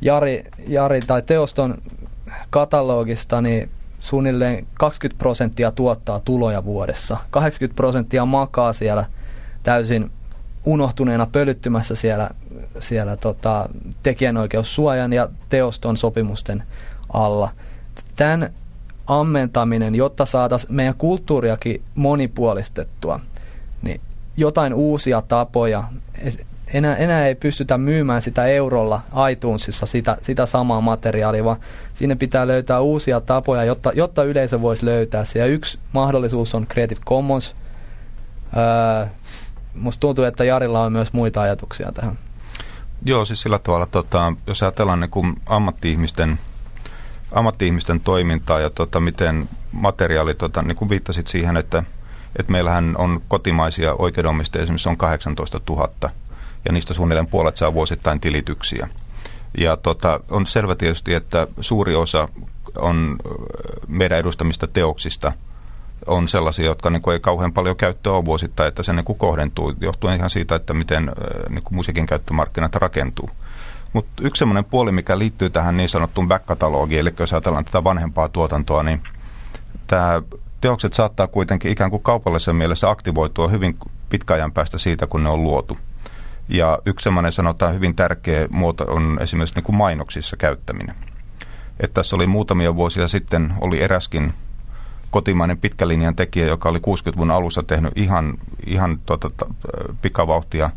Jari, Jari tai Teoston katalogista, niin suunnilleen 20 prosenttia tuottaa tuloja vuodessa. 80 prosenttia makaa siellä täysin unohtuneena pölyttymässä siellä, siellä tota, tekijänoikeussuojan ja teoston sopimusten alla. Tämän ammentaminen, jotta saataisiin meidän kulttuuriakin monipuolistettua, niin jotain uusia tapoja. Enää, enää ei pystytä myymään sitä eurolla iTunesissa sitä, sitä samaa materiaalia, vaan sinne pitää löytää uusia tapoja, jotta, jotta yleisö voisi löytää se. Ja yksi mahdollisuus on Creative Commons. Öö, musta tuntuu, että Jarilla on myös muita ajatuksia tähän. Joo, siis sillä tavalla, tota, jos ajatellaan niin kuin ammatti-ihmisten, ammatti-ihmisten toimintaa ja tota, miten materiaali, tota, niin kuin viittasit siihen, että, että meillähän on kotimaisia oikeudenomistajia, esimerkiksi on 18 000, ja niistä suunnilleen puolet saa vuosittain tilityksiä. Ja tota, on selvä tietysti, että suuri osa on meidän edustamista teoksista – on sellaisia, jotka niin kuin ei kauhean paljon käyttöä ole vuosittain, että se niin kuin kohdentuu, johtuen ihan siitä, että miten niin kuin musiikin käyttömarkkinat rakentuu. Mutta yksi sellainen puoli, mikä liittyy tähän niin sanottuun back-katalogiin, eli jos ajatellaan tätä vanhempaa tuotantoa, niin tämä teokset saattaa kuitenkin ikään kuin kaupallisessa mielessä aktivoitua hyvin pitkäajan päästä siitä, kun ne on luotu. Ja yksi sellainen sanotaan hyvin tärkeä muoto on esimerkiksi niin kuin mainoksissa käyttäminen. Että tässä oli muutamia vuosia sitten, oli eräskin kotimainen pitkälinjan tekijä, joka oli 60-luvun alussa tehnyt ihan, ihan tota, pikavauhtia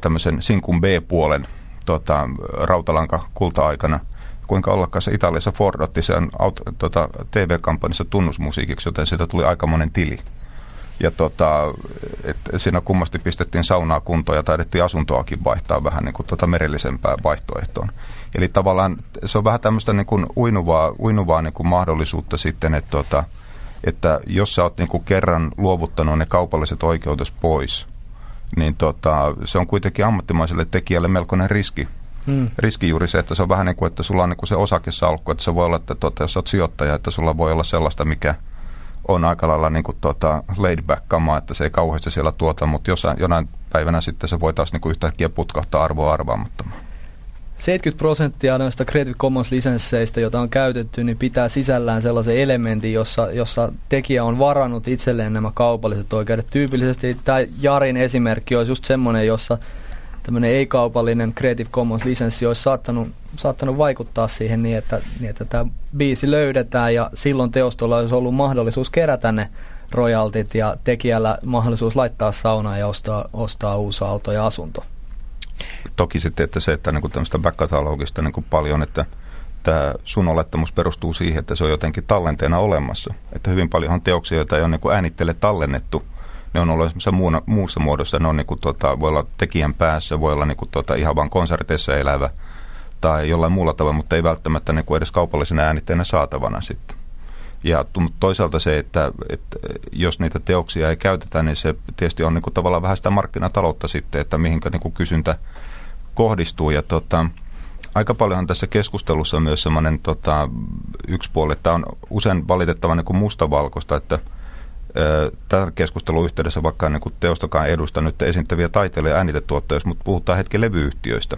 tämmöisen Sinkun B-puolen tota, rautalanka kulta-aikana. Kuinka ollakaan se Italiassa Ford otti sen tota, TV-kampanjassa tunnusmusiikiksi, joten siitä tuli aika monen tili. Ja tota, et siinä kummasti pistettiin saunaa kuntoon ja taidettiin asuntoakin vaihtaa vähän niin kuin tota merellisempään vaihtoehtoon. Eli tavallaan se on vähän tämmöistä niin kuin uinuvaa, uinuvaa niin kuin mahdollisuutta sitten, että, tota, että jos sä oot niin kuin kerran luovuttanut ne kaupalliset oikeudet pois, niin tota, se on kuitenkin ammattimaiselle tekijälle melkoinen riski. Hmm. Riski juuri se, että se on vähän niin kuin, että sulla on niin kuin se osakesalkku, että se voi olla, että tota, jos olet sijoittaja, että sulla voi olla sellaista, mikä on aika lailla niin kuin tota laid back kamaa, että se ei kauheasti siellä tuota, mutta jossain, jonain päivänä sitten se voi taas niin yhtäkkiä putkahtaa arvoa arvaamattomaan. 70 prosenttia noista Creative Commons-lisensseistä, joita on käytetty, niin pitää sisällään sellaisen elementin, jossa, jossa tekijä on varannut itselleen nämä kaupalliset oikeudet. Tyypillisesti tämä Jarin esimerkki olisi just semmoinen, jossa tämmöinen ei-kaupallinen Creative Commons-lisenssi olisi saattanut, saattanut vaikuttaa siihen niin, että, niin, että tämä biisi löydetään ja silloin teostolla olisi ollut mahdollisuus kerätä ne royaltit ja tekijällä mahdollisuus laittaa saunaan ja ostaa, ostaa uusi auto ja asunto toki sitten, että se, että niin tämmöistä back-katalogista niin paljon, että tämä sun olettamus perustuu siihen, että se on jotenkin tallenteena olemassa. Että hyvin paljon teoksia, joita ei ole niin äänittele tallennettu, ne on ollut muuna, muussa muodossa. Ne on niin kuin, tota, voi olla tekijän päässä, voi olla niin kuin, tota, ihan vain konserteissa elävä tai jollain muulla tavalla, mutta ei välttämättä niin kuin edes kaupallisena äänitteenä saatavana sitten. Ja toisaalta se, että, että jos niitä teoksia ei käytetä, niin se tietysti on niin kuin tavallaan vähän sitä markkinataloutta sitten, että mihinkä niin kuin kysyntä kohdistuu. Ja tota, aika paljonhan tässä keskustelussa on myös semmoinen tota, yksi puoli, että on usein valitettavan niin mustavalkoista, että tämän keskustelun yhteydessä vaikka niin kuin teostokaan edusta nyt esittäviä taiteilijoita äänitetuottajia, mutta puhutaan hetki levyyhtiöistä.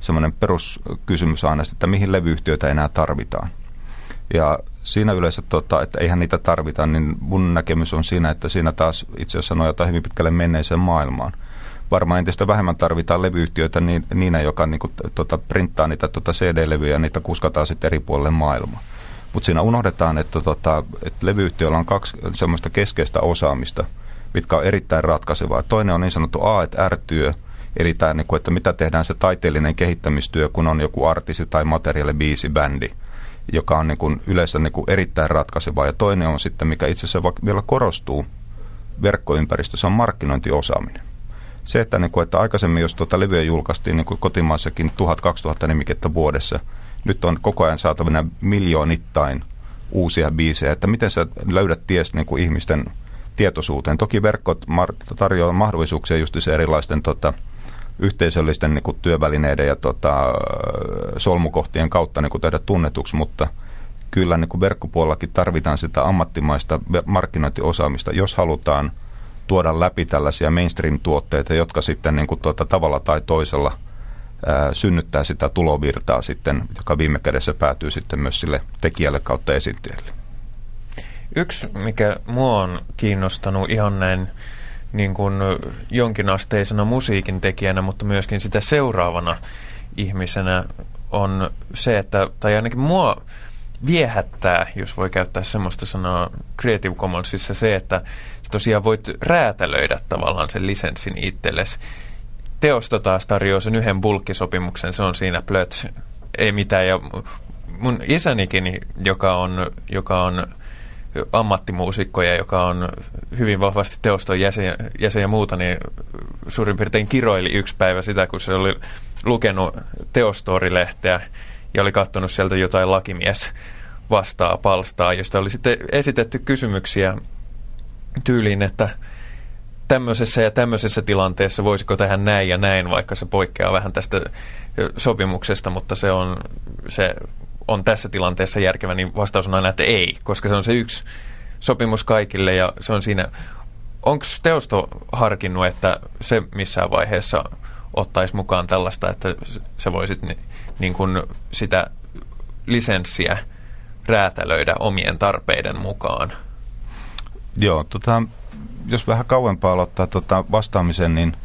Semmoinen peruskysymys aina, että mihin levyyhtiöitä enää tarvitaan. Ja siinä yleensä, tota, että eihän niitä tarvita, niin mun näkemys on siinä, että siinä taas itse asiassa nojataan hyvin pitkälle menneiseen maailmaan. Varmaan entistä vähemmän tarvitaan levyyhtiöitä niin, niinä, joka niin kuin, tota, printtaa niitä tota CD-levyjä ja niitä kuskataan sitten eri puolille maailmaa. Mutta siinä unohdetaan, että, tota, että levyyhtiöllä on kaksi semmoista keskeistä osaamista, mitkä on erittäin ratkaisevaa. Toinen on niin sanottu A- että R-työ, eli tämä, niin kuin, että mitä tehdään se taiteellinen kehittämistyö, kun on joku artisti tai materiaali, biisi, bändi, joka on niin kuin yleensä niin kuin erittäin ratkaisevaa. Ja toinen on sitten, mikä itse asiassa vielä korostuu verkkoympäristössä, on markkinointiosaaminen. Se, että, niin kuin, että aikaisemmin, jos tuota levyä julkaistiin niin kuin kotimaassakin 1000-2000 nimikettä vuodessa – nyt on koko ajan saatavina miljoonittain uusia biisejä, että miten sä löydät ties niin kuin ihmisten tietoisuuteen. Toki verkko tarjoaa mahdollisuuksia just se erilaisten tota, yhteisöllisten niin kuin työvälineiden ja tota, solmukohtien kautta niin kuin tehdä tunnetuksi, mutta kyllä niin kuin verkkopuolellakin tarvitaan sitä ammattimaista markkinointiosaamista, jos halutaan tuoda läpi tällaisia mainstream-tuotteita, jotka sitten niin kuin tuota, tavalla tai toisella – synnyttää sitä tulovirtaa sitten, joka viime kädessä päätyy sitten myös sille tekijälle kautta esittäjälle. Yksi, mikä mua on kiinnostanut ihan näin niin kuin jonkinasteisena musiikin tekijänä, mutta myöskin sitä seuraavana ihmisenä, on se, että, tai ainakin mua viehättää, jos voi käyttää semmoista sanaa Creative Commonsissa, se, että tosiaan voit räätälöidä tavallaan sen lisenssin itsellesi teosto taas tarjoaa sen yhden bulkkisopimuksen, se on siinä plöts, ei mitään. Ja mun isänikin, joka on, joka on ammattimuusikko ja joka on hyvin vahvasti teoston jäsen, jäsen ja muuta, niin suurin piirtein kiroili yksi päivä sitä, kun se oli lukenut teostorilehteä ja oli katsonut sieltä jotain lakimies vastaa palstaa, josta oli sitten esitetty kysymyksiä tyyliin, että – tämmöisessä ja tämmöisessä tilanteessa voisiko tehdä näin ja näin, vaikka se poikkeaa vähän tästä sopimuksesta, mutta se on, se on tässä tilanteessa järkevä, niin vastaus on aina, että ei, koska se on se yksi sopimus kaikille ja se on siinä. Onko teosto harkinnut, että se missään vaiheessa ottaisi mukaan tällaista, että se voisit ni, niin kuin sitä lisenssiä räätälöidä omien tarpeiden mukaan? Joo, tota, jos vähän kauempaa aloittaa tota vastaamisen, niin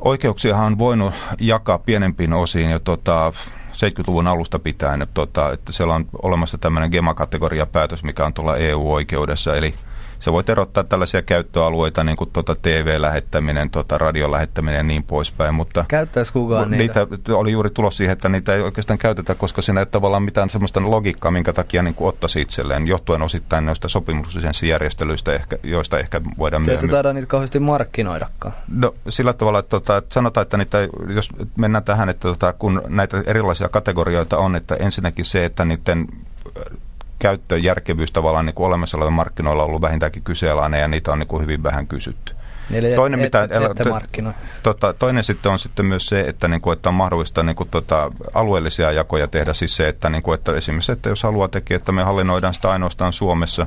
oikeuksiahan on voinut jakaa pienempiin osiin jo tota 70-luvun alusta pitäen, tota, että siellä on olemassa tämmöinen GEMA-kategoriapäätös, mikä on tuolla EU-oikeudessa, eli sä voit erottaa tällaisia käyttöalueita, niin kuin tuota TV-lähettäminen, tuota radiolähettäminen ja niin poispäin. Mutta Käyttäisi kukaan niitä? niitä? oli juuri tulos siihen, että niitä ei oikeastaan käytetä, koska siinä ei tavallaan mitään sellaista logiikkaa, minkä takia niin ottaisi itselleen, johtuen osittain noista sopimuslisenssijärjestelyistä, ehkä, joista ehkä voidaan myöhemmin. Se taida niitä kauheasti markkinoidakaan. No sillä tavalla, että, tota, että sanotaan, että niitä, jos mennään tähän, että tota, kun näitä erilaisia kategorioita on, että ensinnäkin se, että niiden käyttöjärkevyys tavallaan niin kuin olemassa olevilla markkinoilla on ollut vähintäänkin kyseenalainen ja niitä on niin kuin hyvin vähän kysytty. Eli toinen, et, mitä, et, et tota, toinen sitten on sitten myös se, että, niin kuin, että on mahdollista niin kuin, tota, alueellisia jakoja tehdä. Siis se, että, niin kuin, että esimerkiksi, että jos haluaa tekijä, että me hallinnoidaan sitä ainoastaan Suomessa,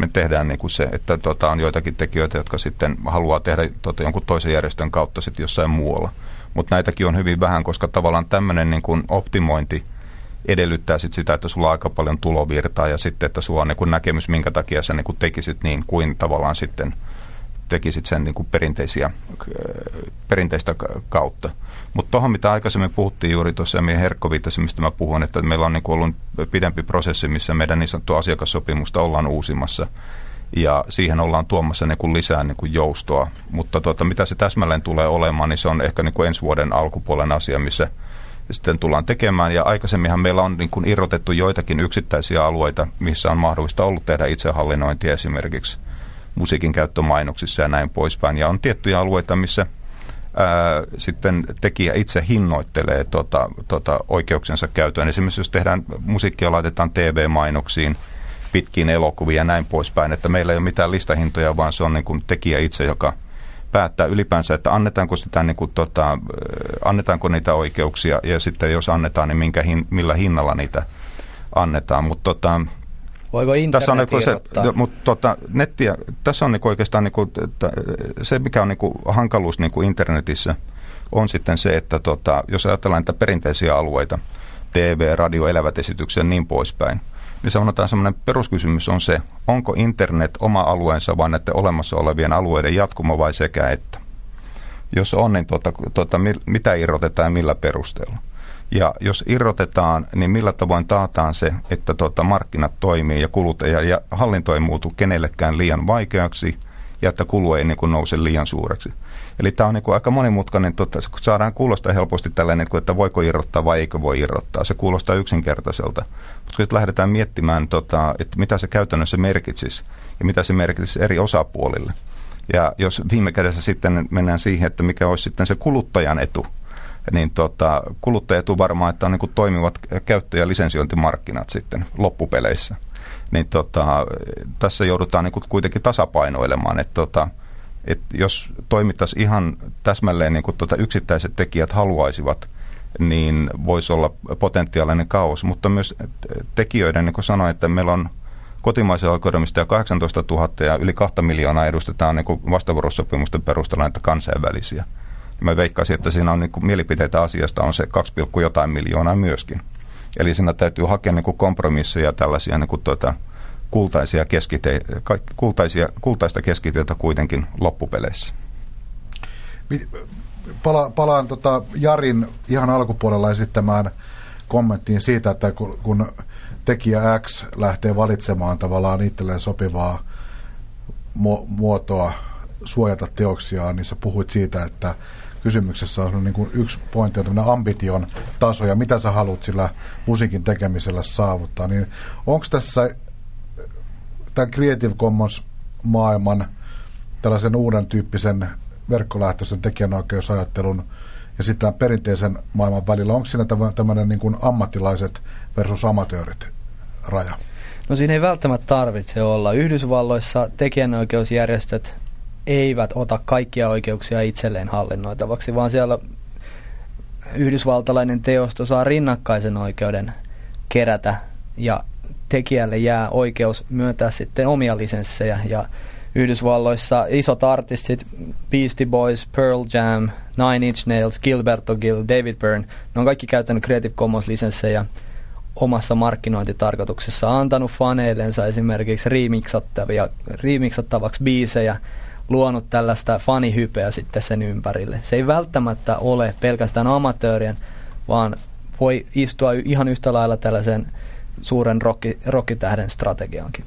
me tehdään niin kuin se, että tota, on joitakin tekijöitä, jotka sitten haluaa tehdä tota, jonkun toisen järjestön kautta sitten jossain muualla. Mutta näitäkin on hyvin vähän, koska tavallaan tämmöinen niin kuin optimointi – edellyttää sit sitä, että sulla on aika paljon tulovirtaa ja sitten, että sulla on niin näkemys, minkä takia sä niin tekisit niin kuin tavallaan sitten tekisit sen niin kuin perinteisiä, perinteistä kautta. Mutta tuohon, mitä aikaisemmin puhuttiin juuri tuossa ja meidän Herkko viittasi, mistä mä puhun, että meillä on niin kuin ollut pidempi prosessi, missä meidän niin sanottua asiakassopimusta ollaan uusimassa ja siihen ollaan tuomassa niin kuin lisää niin kuin joustoa. Mutta tuota, mitä se täsmälleen tulee olemaan, niin se on ehkä niin kuin ensi vuoden alkupuolen asia, missä – sitten tullaan tekemään. Ja aikaisemminhan meillä on niin kuin irrotettu joitakin yksittäisiä alueita, missä on mahdollista ollut tehdä itsehallinnointia esimerkiksi musiikin käyttömainoksissa ja näin poispäin. Ja on tiettyjä alueita, missä ää, sitten tekijä itse hinnoittelee tota, tota oikeuksensa käyttöön. Esimerkiksi jos tehdään musiikkia, laitetaan TV-mainoksiin, pitkiin elokuviin ja näin poispäin, että meillä ei ole mitään listahintoja, vaan se on niin kuin tekijä itse, joka – päättää ylipäänsä, että annetaanko, sitä, niin kuin, tota, annetaanko niitä oikeuksia ja sitten jos annetaan, niin minkä hin, millä hinnalla niitä annetaan. Mutta tota, Voiko tässä on niinku se, mutta tota, nettiä, tässä on niinku oikeastaan niinku, että se, mikä on niinku hankaluus niinku internetissä, on sitten se, että tota, jos ajatellaan niitä perinteisiä alueita, TV, radio, elävät esitykset ja niin poispäin, niin sanotaan semmoinen peruskysymys on se, onko internet oma alueensa vaan näiden olemassa olevien alueiden jatkumo vai sekä että. Jos on, niin tota, tota, mitä irrotetaan ja millä perusteella. Ja jos irrotetaan, niin millä tavoin taataan se, että tota, markkinat toimii ja kulut ja, ja hallinto ei muutu kenellekään liian vaikeaksi ja että kulu ei niin kuin, nouse liian suureksi. Eli tämä on niin kuin, aika monimutkainen, tota, saadaan kuulostaa helposti tällainen, että voiko irrottaa vai eikö voi irrottaa. Se kuulostaa yksinkertaiselta. Mutta kun lähdetään miettimään, tota, että mitä se käytännössä merkitsisi ja mitä se merkitsisi eri osapuolille. Ja jos viime kädessä sitten mennään siihen, että mikä olisi sitten se kuluttajan etu, niin tota, kuluttajaetu varmaan, että on niin toimivat käyttö- ja lisensiointimarkkinat sitten loppupeleissä. Niin tota, tässä joudutaan niin kuitenkin tasapainoilemaan, että tota, että jos toimittaisiin ihan täsmälleen niin kuin tota yksittäiset tekijät haluaisivat, niin voisi olla potentiaalinen kaos. Mutta myös tekijöiden, niin kuin sanoin, että meillä on kotimaisen oikeudellista 18 000 ja yli 2 miljoonaa edustetaan niin vastavuorosopimusten perusteella näitä kansainvälisiä. Mä veikkaisin, että siinä on niin kuin mielipiteitä asiasta on se 2, jotain miljoonaa myöskin. Eli siinä täytyy hakea niin kuin kompromisseja tällaisia niin kuin tuota, kultaisia keskite, kultaisia, kultaista keskitietä kuitenkin loppupeleissä. Pala, palaan tota Jarin ihan alkupuolella esittämään kommenttiin siitä, että kun, kun tekijä X lähtee valitsemaan tavallaan itselleen sopivaa muotoa suojata teoksiaan, niin sä puhuit siitä, että kysymyksessä on niin kuin yksi pointti, on ambition taso ja mitä sä haluat sillä musiikin tekemisellä saavuttaa. Niin onko tässä tämän Creative Commons maailman tällaisen uuden tyyppisen verkkolähtöisen tekijänoikeusajattelun ja sitten perinteisen maailman välillä, onko siinä tämmöinen niin kuin ammattilaiset versus amatöörit raja? No siinä ei välttämättä tarvitse olla. Yhdysvalloissa tekijänoikeusjärjestöt eivät ota kaikkia oikeuksia itselleen hallinnoitavaksi, vaan siellä yhdysvaltalainen teosto saa rinnakkaisen oikeuden kerätä ja tekijälle jää oikeus myöntää sitten omia lisenssejä ja Yhdysvalloissa isot artistit, Beastie Boys, Pearl Jam, Nine Inch Nails, Gilberto Gil, David Byrne, ne on kaikki käyttänyt Creative Commons-lisenssejä omassa markkinointitarkoituksessa, antanut faneillensa esimerkiksi remixattavia, remixattavaksi biisejä, luonut tällaista fanihypeä sitten sen ympärille. Se ei välttämättä ole pelkästään amatöörien, vaan voi istua ihan yhtä lailla tällaisen suuren rokki, rokkitähden strategiaankin.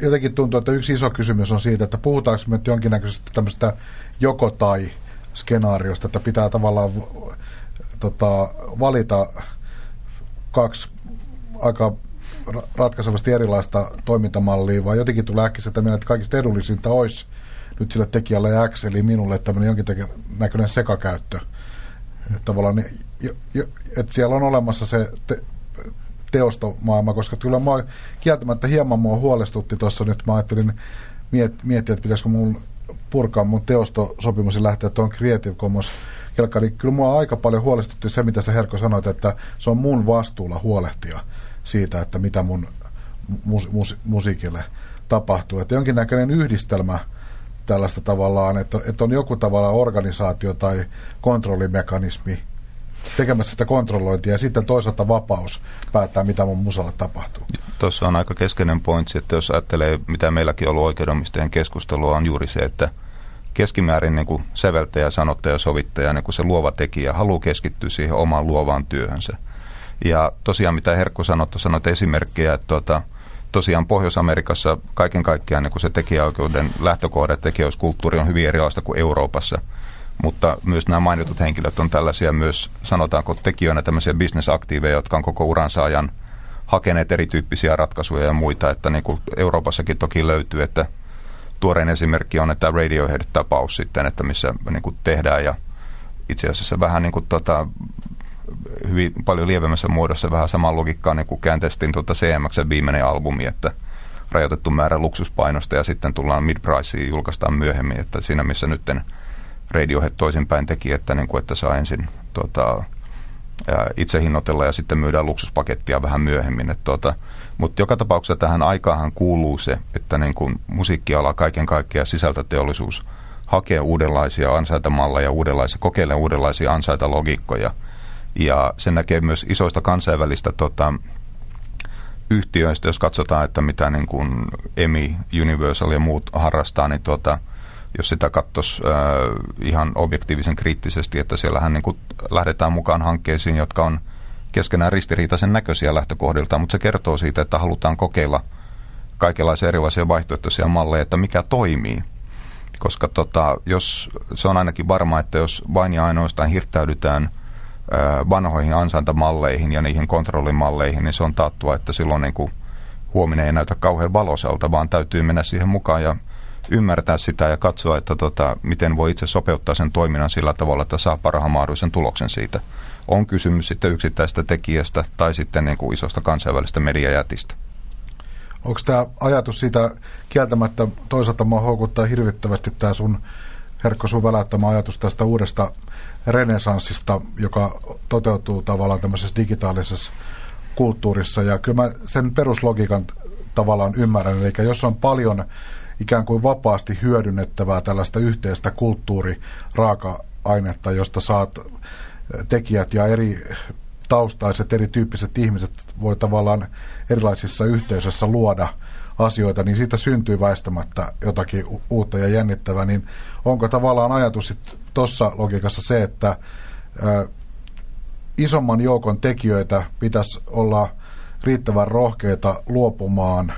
Jotenkin tuntuu, että yksi iso kysymys on siitä, että puhutaanko me jonkinnäköisestä tämmöistä joko-tai skenaariosta, että pitää tavallaan tota, valita kaksi aika ratkaisevasti erilaista toimintamallia, vai jotenkin tulee äkkiä että kaikista edullisinta olisi nyt sille tekijälle X, eli minulle tämmöinen jonkin näköinen sekakäyttö. Että tavallaan, että siellä on olemassa se teostomaailma, koska kyllä mua kieltämättä hieman mua huolestutti tuossa nyt. Mä ajattelin miet, miettiä, että pitäisikö mun purkaa mun teostosopimus ja lähteä tuon Creative Commons kelkkaan. Niin kyllä mua aika paljon huolestutti se, mitä sä Herkko sanoit, että se on mun vastuulla huolehtia siitä, että mitä mun mus, mus, musiikille tapahtuu. Että jonkinnäköinen yhdistelmä tällaista tavallaan, että, että on joku tavalla organisaatio tai kontrollimekanismi, tekemässä sitä kontrollointia ja sitten toisaalta vapaus päättää, mitä mun musalla tapahtuu. Tuossa on aika keskeinen pointsi, että jos ajattelee, mitä meilläkin on ollut oikeudomistajien keskustelua, on juuri se, että keskimäärin niin kuin säveltäjä, sanottaja, sovittaja, niin kuin se luova tekijä haluaa keskittyä siihen omaan luovaan työhönsä. Ja tosiaan mitä Herkku sanoi, sanoit esimerkkejä, että tuota, tosiaan Pohjois-Amerikassa kaiken kaikkiaan niin kuin se tekijäoikeuden lähtökohde, tekijäyskulttuuri on hyvin erilaista kuin Euroopassa – mutta myös nämä mainitut henkilöt on tällaisia myös, sanotaanko tekijöinä tämmöisiä bisnesaktiiveja, jotka on koko uransa ajan hakeneet erityyppisiä ratkaisuja ja muita, että niin kuin Euroopassakin toki löytyy, että tuorein esimerkki on, että Radiohead-tapaus sitten, että missä niin kuin tehdään ja itse asiassa vähän niin kuin tota, hyvin paljon lievemmässä muodossa vähän saman logiikkaan niin kuin käänteistin tuota CMX viimeinen albumi, että rajoitettu määrä luksuspainosta ja sitten tullaan mid-priceen julkaistaan myöhemmin, että siinä missä nytten Radiohead toisinpäin teki, että, niin kuin, että saa ensin tota, itse hinnoitella ja sitten myydään luksuspakettia vähän myöhemmin. Tuota, mutta joka tapauksessa tähän aikaan kuuluu se, että niin kun musiikkiala kaiken kaikkiaan sisältöteollisuus hakee uudenlaisia ansaitamalleja, uudenlaisia, kokeilee uudenlaisia ansaitalogiikkoja. Ja sen näkee myös isoista kansainvälistä tota, yhtiöistä, jos katsotaan, että mitä niin kuin EMI, Universal ja muut harrastaa, niin tuota, jos sitä katsoisi äh, ihan objektiivisen kriittisesti, että siellähän niin kuin lähdetään mukaan hankkeisiin, jotka on keskenään ristiriitaisen näköisiä lähtökohdiltaan, mutta se kertoo siitä, että halutaan kokeilla kaikenlaisia erilaisia vaihtoehtoisia malleja, että mikä toimii. Koska tota, jos, se on ainakin varma, että jos vain ja ainoastaan hirttäydytään vanhoihin ansaintamalleihin ja niihin kontrollimalleihin, niin se on taattua, että silloin niin kuin huominen ei näytä kauhean valoiselta, vaan täytyy mennä siihen mukaan ja ymmärtää sitä ja katsoa, että tota, miten voi itse sopeuttaa sen toiminnan sillä tavalla, että saa parhaan mahdollisen tuloksen siitä. On kysymys sitten yksittäistä tekijästä tai sitten niin kuin isosta kansainvälistä mediajätistä. Onko tämä ajatus siitä kieltämättä toisaalta mua houkuttaa hirvittävästi tämä sun Herkko sun välättämä ajatus tästä uudesta renesanssista, joka toteutuu tavallaan tämmöisessä digitaalisessa kulttuurissa. Ja kyllä mä sen peruslogiikan tavallaan ymmärrän. Eli jos on paljon ikään kuin vapaasti hyödynnettävää tällaista yhteistä kulttuuriraaka-ainetta, josta saat tekijät ja eri taustaiset, erityyppiset ihmiset voi tavallaan erilaisissa yhteisöissä luoda asioita, niin siitä syntyy väistämättä jotakin uutta ja jännittävää, niin onko tavallaan ajatus tuossa logiikassa se, että ö, isomman joukon tekijöitä pitäisi olla riittävän rohkeita luopumaan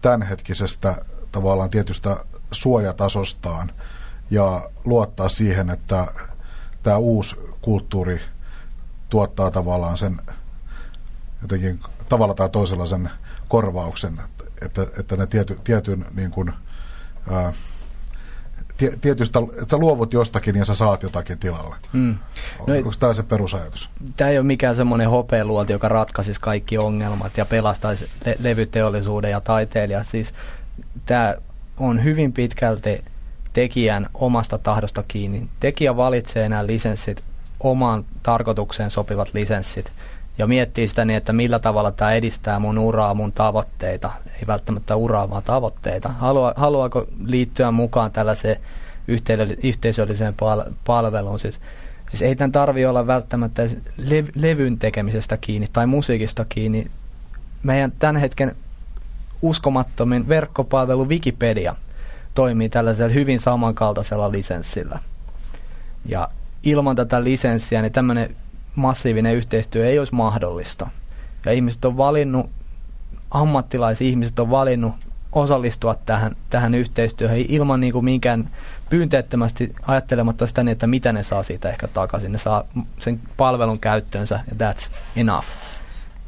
tämänhetkisestä tavallaan tietystä suojatasostaan ja luottaa siihen, että tämä uusi kulttuuri tuottaa tavallaan sen jotenkin tavalla tai toisella sen korvauksen, että, että ne tiety, tietyn niin kuin, ää, tietystä, että sä luovut jostakin ja sä saat jotakin tilalle. Mm. No, Onko tämä se perusajatus? Tämä ei ole mikään semmoinen hopealuoti, joka ratkaisisi kaikki ongelmat ja pelastaisi le- levyteollisuuden ja taiteilija. Siis tämä on hyvin pitkälti tekijän omasta tahdosta kiinni. Tekijä valitsee nämä lisenssit, omaan tarkoitukseen sopivat lisenssit ja miettii sitä niin, että millä tavalla tämä edistää mun uraa, mun tavoitteita. Ei välttämättä uraa, vaan tavoitteita. Halua, haluaako liittyä mukaan tällaiseen yhteisölliseen pal- palveluun? Siis, siis ei tämän tarvi olla välttämättä lev- levyn tekemisestä kiinni tai musiikista kiinni. Meidän tämän hetken uskomattomin verkkopalvelu Wikipedia toimii tällaisella hyvin samankaltaisella lisenssillä. Ja ilman tätä lisenssiä niin tämmöinen massiivinen yhteistyö ei olisi mahdollista. Ja ihmiset on valinnut, ammattilaisihmiset on valinnut osallistua tähän, tähän yhteistyöhön ilman niin kuin minkään pyynteettömästi ajattelematta sitä niin, että mitä ne saa siitä ehkä takaisin. Ne saa sen palvelun käyttöönsä ja that's enough.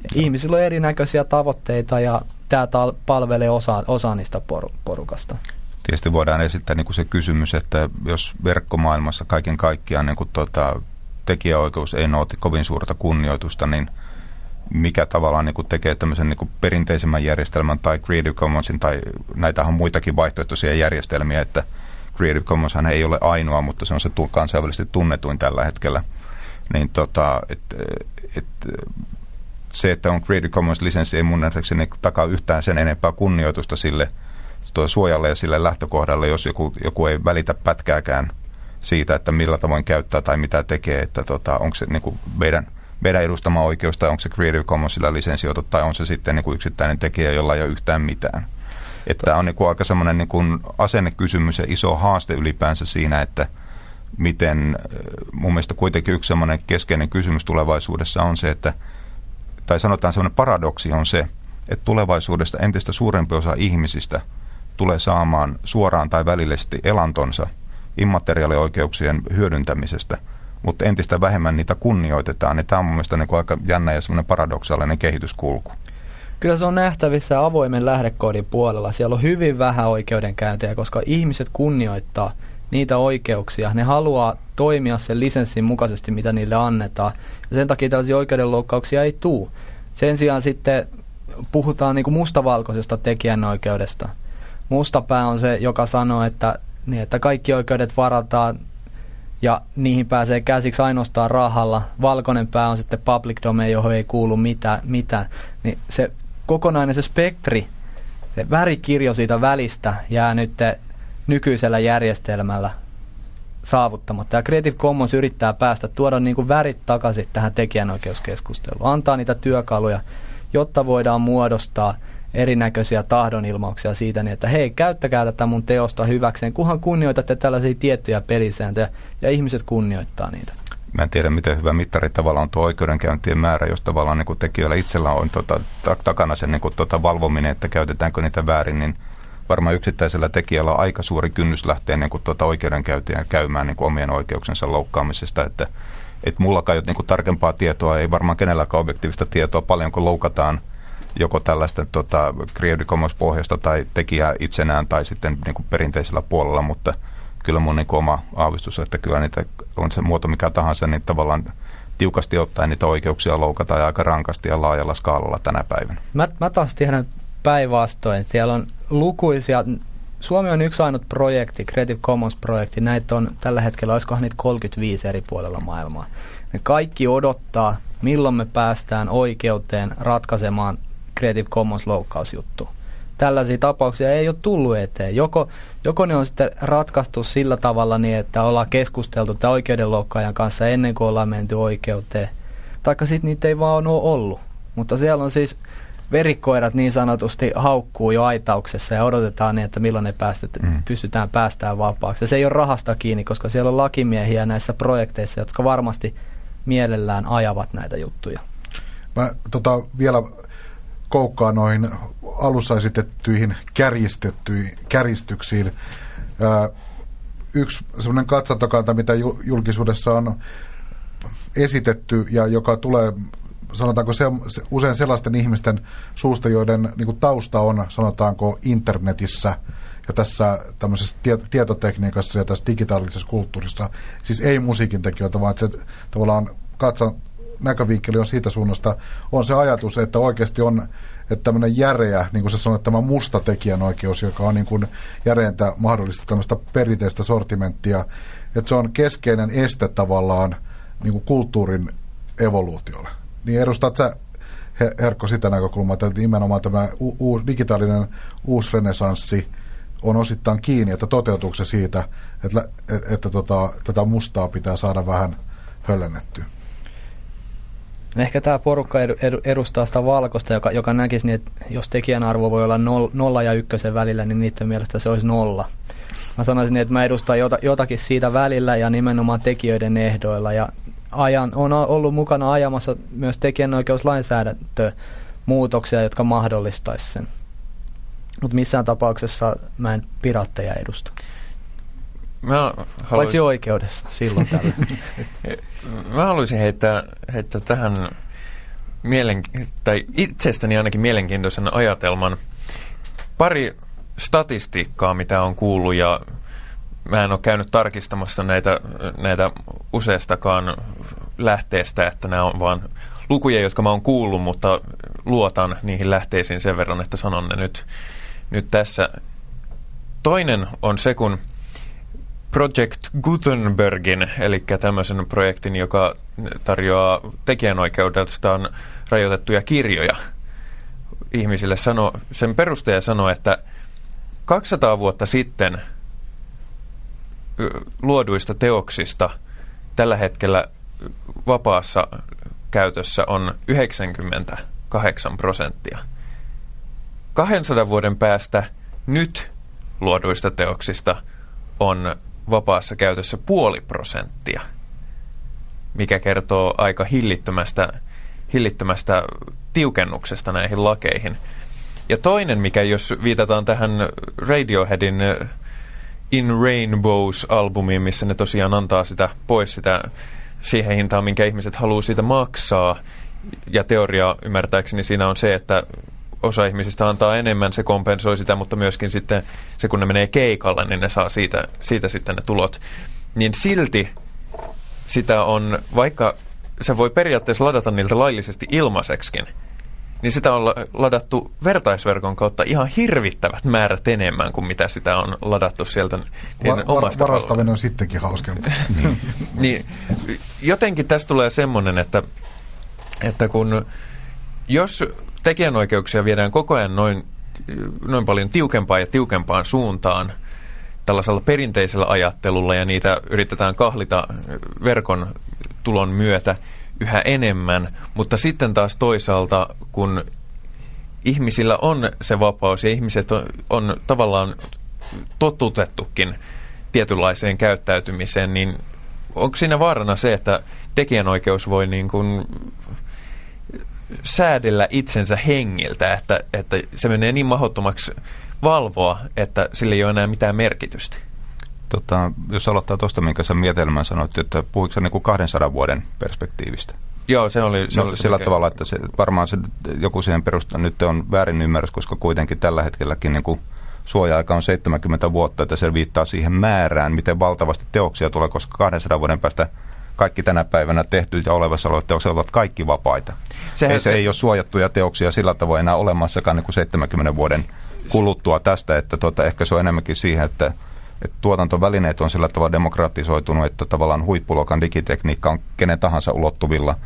Ja ihmisillä on erinäköisiä tavoitteita ja tämä palvelee osa, osa niistä por, porukasta. Tietysti voidaan esittää niin kuin se kysymys, että jos verkkomaailmassa kaiken kaikkiaan niin kuin tuota, tekijäoikeus ei nauti kovin suurta kunnioitusta, niin mikä tavallaan niin kuin tekee tämmöisen niin kuin perinteisemmän järjestelmän tai Creative Commonsin tai näitä on muitakin vaihtoehtoisia järjestelmiä, että Creative Commonshan ei ole ainoa, mutta se on se kansainvälisesti tunnetuin tällä hetkellä. Niin tota, et, et, se, että on Creative Commons-lisenssi ei mun nähdäkseni takaa yhtään sen enempää kunnioitusta sille suojalle ja sille lähtökohdalle, jos joku, joku ei välitä pätkääkään siitä, että millä tavoin käyttää tai mitä tekee, että tota, onko se niin kuin meidän, meidän edustama oikeus tai onko se Creative Commonsilla lisensioitu tai on se sitten niin kuin yksittäinen tekijä, jolla ei ole yhtään mitään. Että tämä on niin kuin aika semmoinen niin kuin asennekysymys ja iso haaste ylipäänsä siinä, että miten mun mielestä kuitenkin yksi semmoinen keskeinen kysymys tulevaisuudessa on se, että tai sanotaan semmoinen paradoksi on se, että tulevaisuudesta entistä suurempi osa ihmisistä tulee saamaan suoraan tai välillisesti elantonsa immateriaalioikeuksien hyödyntämisestä, mutta entistä vähemmän niitä kunnioitetaan. Niin tämä on mun mielestä niin aika jännä ja semmoinen paradoksaalinen kehityskulku. Kyllä se on nähtävissä avoimen lähdekoodin puolella. Siellä on hyvin vähän oikeudenkäyntejä, koska ihmiset kunnioittaa niitä oikeuksia. Ne haluaa toimia sen lisenssin mukaisesti, mitä niille annetaan. Ja sen takia tällaisia oikeudenloukkauksia ei tule. Sen sijaan sitten puhutaan niin kuin mustavalkoisesta tekijänoikeudesta. Mustapää on se, joka sanoo, että, niin, että kaikki oikeudet varataan ja niihin pääsee käsiksi ainoastaan rahalla. Valkoinen pää on sitten public domain, johon ei kuulu mitään, mitään. Niin se kokonainen se spektri, se värikirjo siitä välistä jää nyt nykyisellä järjestelmällä saavuttamatta. Ja Creative Commons yrittää päästä, tuoda niin kuin värit takaisin tähän tekijänoikeuskeskusteluun, antaa niitä työkaluja, jotta voidaan muodostaa erinäköisiä tahdonilmauksia siitä, niin että hei, käyttäkää tätä mun teosta hyväkseen, kunhan kunnioitatte tällaisia tiettyjä pelisääntöjä ja ihmiset kunnioittaa niitä. Mä en tiedä, miten hyvä mittari tavallaan on tuo oikeudenkäyntien määrä, jos tavallaan niin tekijöillä itsellä on tota, takana sen niin kuin, tota, valvominen, että käytetäänkö niitä väärin, niin varmaan yksittäisellä tekijällä on aika suuri kynnys lähteä niin tuota oikeudenkäyntiä käymään niin omien oikeuksensa loukkaamisesta, että et mullakaan niin tarkempaa tietoa, ei varmaan kenelläkään objektiivista tietoa, paljonko loukataan joko tällaista tota, Creative Commons-pohjasta tai tekijää itsenään tai sitten niin kuin perinteisellä puolella, mutta kyllä mun niin kuin, oma aavistus, että kyllä niitä on se muoto mikä tahansa, niin tavallaan tiukasti ottaen niitä oikeuksia loukataan aika rankasti ja laajalla skaalalla tänä päivänä. Mä, mä taas tiedän päinvastoin. Siellä on lukuisia, Suomi on yksi ainut projekti, Creative Commons-projekti. Näitä on tällä hetkellä, olisikohan niitä 35 eri puolella maailmaa. Ne kaikki odottaa, milloin me päästään oikeuteen ratkaisemaan Creative Commons-loukkausjuttu. Tällaisia tapauksia ei ole tullut eteen. Joko, joko ne on sitten ratkaistu sillä tavalla niin, että ollaan keskusteltu tämän oikeudenloukkaajan kanssa ennen kuin ollaan menty oikeuteen, taikka sitten niitä ei vaan ole ollut. Mutta siellä on siis verikoirat niin sanotusti haukkuu jo aitauksessa ja odotetaan niin, että milloin ne päästet, mm. pystytään päästään vapaaksi. Ja se ei ole rahasta kiinni, koska siellä on lakimiehiä näissä projekteissa, jotka varmasti mielellään ajavat näitä juttuja. Mä tota, vielä koukkaan noihin alussa esitettyihin kärjistyksiin. Ää, yksi semmoinen katsantokanta, mitä julkisuudessa on esitetty ja joka tulee sanotaanko se, se, usein sellaisten ihmisten suusta, joiden niin kuin tausta on, sanotaanko, internetissä ja tässä tämmöisessä tie, tietotekniikassa ja tässä digitaalisessa kulttuurissa, siis ei musiikin tekijöitä, vaan se tavallaan katson näkövinkkeli on siitä suunnasta, on se ajatus, että oikeasti on että tämmöinen järeä, niin kuin sä sanoit, tämä musta tekijänoikeus, joka on niin kuin järeintä mahdollista tämmöistä perinteistä sortimenttia, että se on keskeinen este tavallaan niin kuin kulttuurin evoluutiolle. Niin edustat sä Herkko sitä näkökulmaa, että nimenomaan tämä u- u- digitaalinen uusi renesanssi on osittain kiinni, että toteutuuko se siitä, että, että, että tota, tätä mustaa pitää saada vähän höllennettyä. Ehkä tämä porukka edustaa sitä valkoista, joka, joka näkisi, niin, että jos tekijän arvo voi olla nolla ja ykkösen välillä, niin niiden mielestä se olisi nolla. Mä sanoisin, että mä edustan jotakin siitä välillä ja nimenomaan tekijöiden ehdoilla. Ja ajan, on ollut mukana ajamassa myös tekijänoikeuslainsäädäntö muutoksia, jotka mahdollistaisi sen. Mutta missään tapauksessa mä en piratteja edusta. Mä haluaisin... Paitsi oikeudessa silloin tällä. mä haluaisin heittää, heittää tähän mielen, tai itsestäni ainakin mielenkiintoisen ajatelman. Pari statistiikkaa, mitä on kuullut ja mä en ole käynyt tarkistamassa näitä, näitä useastakaan lähteestä, että nämä on vaan lukuja, jotka mä oon kuullut, mutta luotan niihin lähteisiin sen verran, että sanon ne nyt, nyt tässä. Toinen on se, kun Project Gutenbergin, eli tämmöisen projektin, joka tarjoaa tekijänoikeudestaan rajoitettuja kirjoja ihmisille, sano, sen perustaja sanoi, että 200 vuotta sitten – luoduista teoksista tällä hetkellä vapaassa käytössä on 98 prosenttia. 200 vuoden päästä nyt luoduista teoksista on vapaassa käytössä puoli prosenttia, mikä kertoo aika hillittömästä, hillittömästä tiukennuksesta näihin lakeihin. Ja toinen, mikä jos viitataan tähän Radioheadin In Rainbows-albumiin, missä ne tosiaan antaa sitä pois sitä siihen hintaan, minkä ihmiset haluaa siitä maksaa. Ja teoria ymmärtääkseni siinä on se, että osa ihmisistä antaa enemmän, se kompensoi sitä, mutta myöskin sitten se, kun ne menee keikalle, niin ne saa siitä, siitä sitten ne tulot. Niin silti sitä on, vaikka se voi periaatteessa ladata niiltä laillisesti ilmaiseksikin, niin sitä on ladattu vertaisverkon kautta ihan hirvittävät määrät enemmän kuin mitä sitä on ladattu sieltä var, omasta var, Varastaminen on sittenkin hauskempaa. niin, jotenkin tässä tulee semmoinen, että, että kun jos tekijänoikeuksia viedään koko ajan noin, noin paljon tiukempaan ja tiukempaan suuntaan tällaisella perinteisellä ajattelulla ja niitä yritetään kahlita verkon tulon myötä yhä enemmän, mutta sitten taas toisaalta, kun ihmisillä on se vapaus ja ihmiset on, on tavallaan totutettukin tietynlaiseen käyttäytymiseen, niin onko siinä vaarana se, että tekijänoikeus voi niin kuin säädellä itsensä hengiltä, että, että se menee niin mahdottomaksi valvoa, että sillä ei ole enää mitään merkitystä? Tota, jos aloittaa tuosta, minkä sä mietelmän sanoit, että puhuiko sä niin 200 vuoden perspektiivistä? Joo, se oli, se no, oli sillä mikä... tavalla, että se, varmaan se, joku siihen perustaa, nyt on väärin ymmärrys, koska kuitenkin tällä hetkelläkin niin kuin suoja-aika on 70 vuotta, että se viittaa siihen määrään, miten valtavasti teoksia tulee, koska 200 vuoden päästä kaikki tänä päivänä tehty ja olevassa olevat teokset ovat kaikki vapaita. Sehän, ei, se, se ei ole suojattuja teoksia sillä tavoin enää olemassakaan niin kuin 70 vuoden kuluttua tästä, että tuota, ehkä se on enemmänkin siihen, että, että tuotantovälineet on sillä tavalla demokratisoitunut, että tavallaan huippuluokan digitekniikka on kenen tahansa ulottuvilla.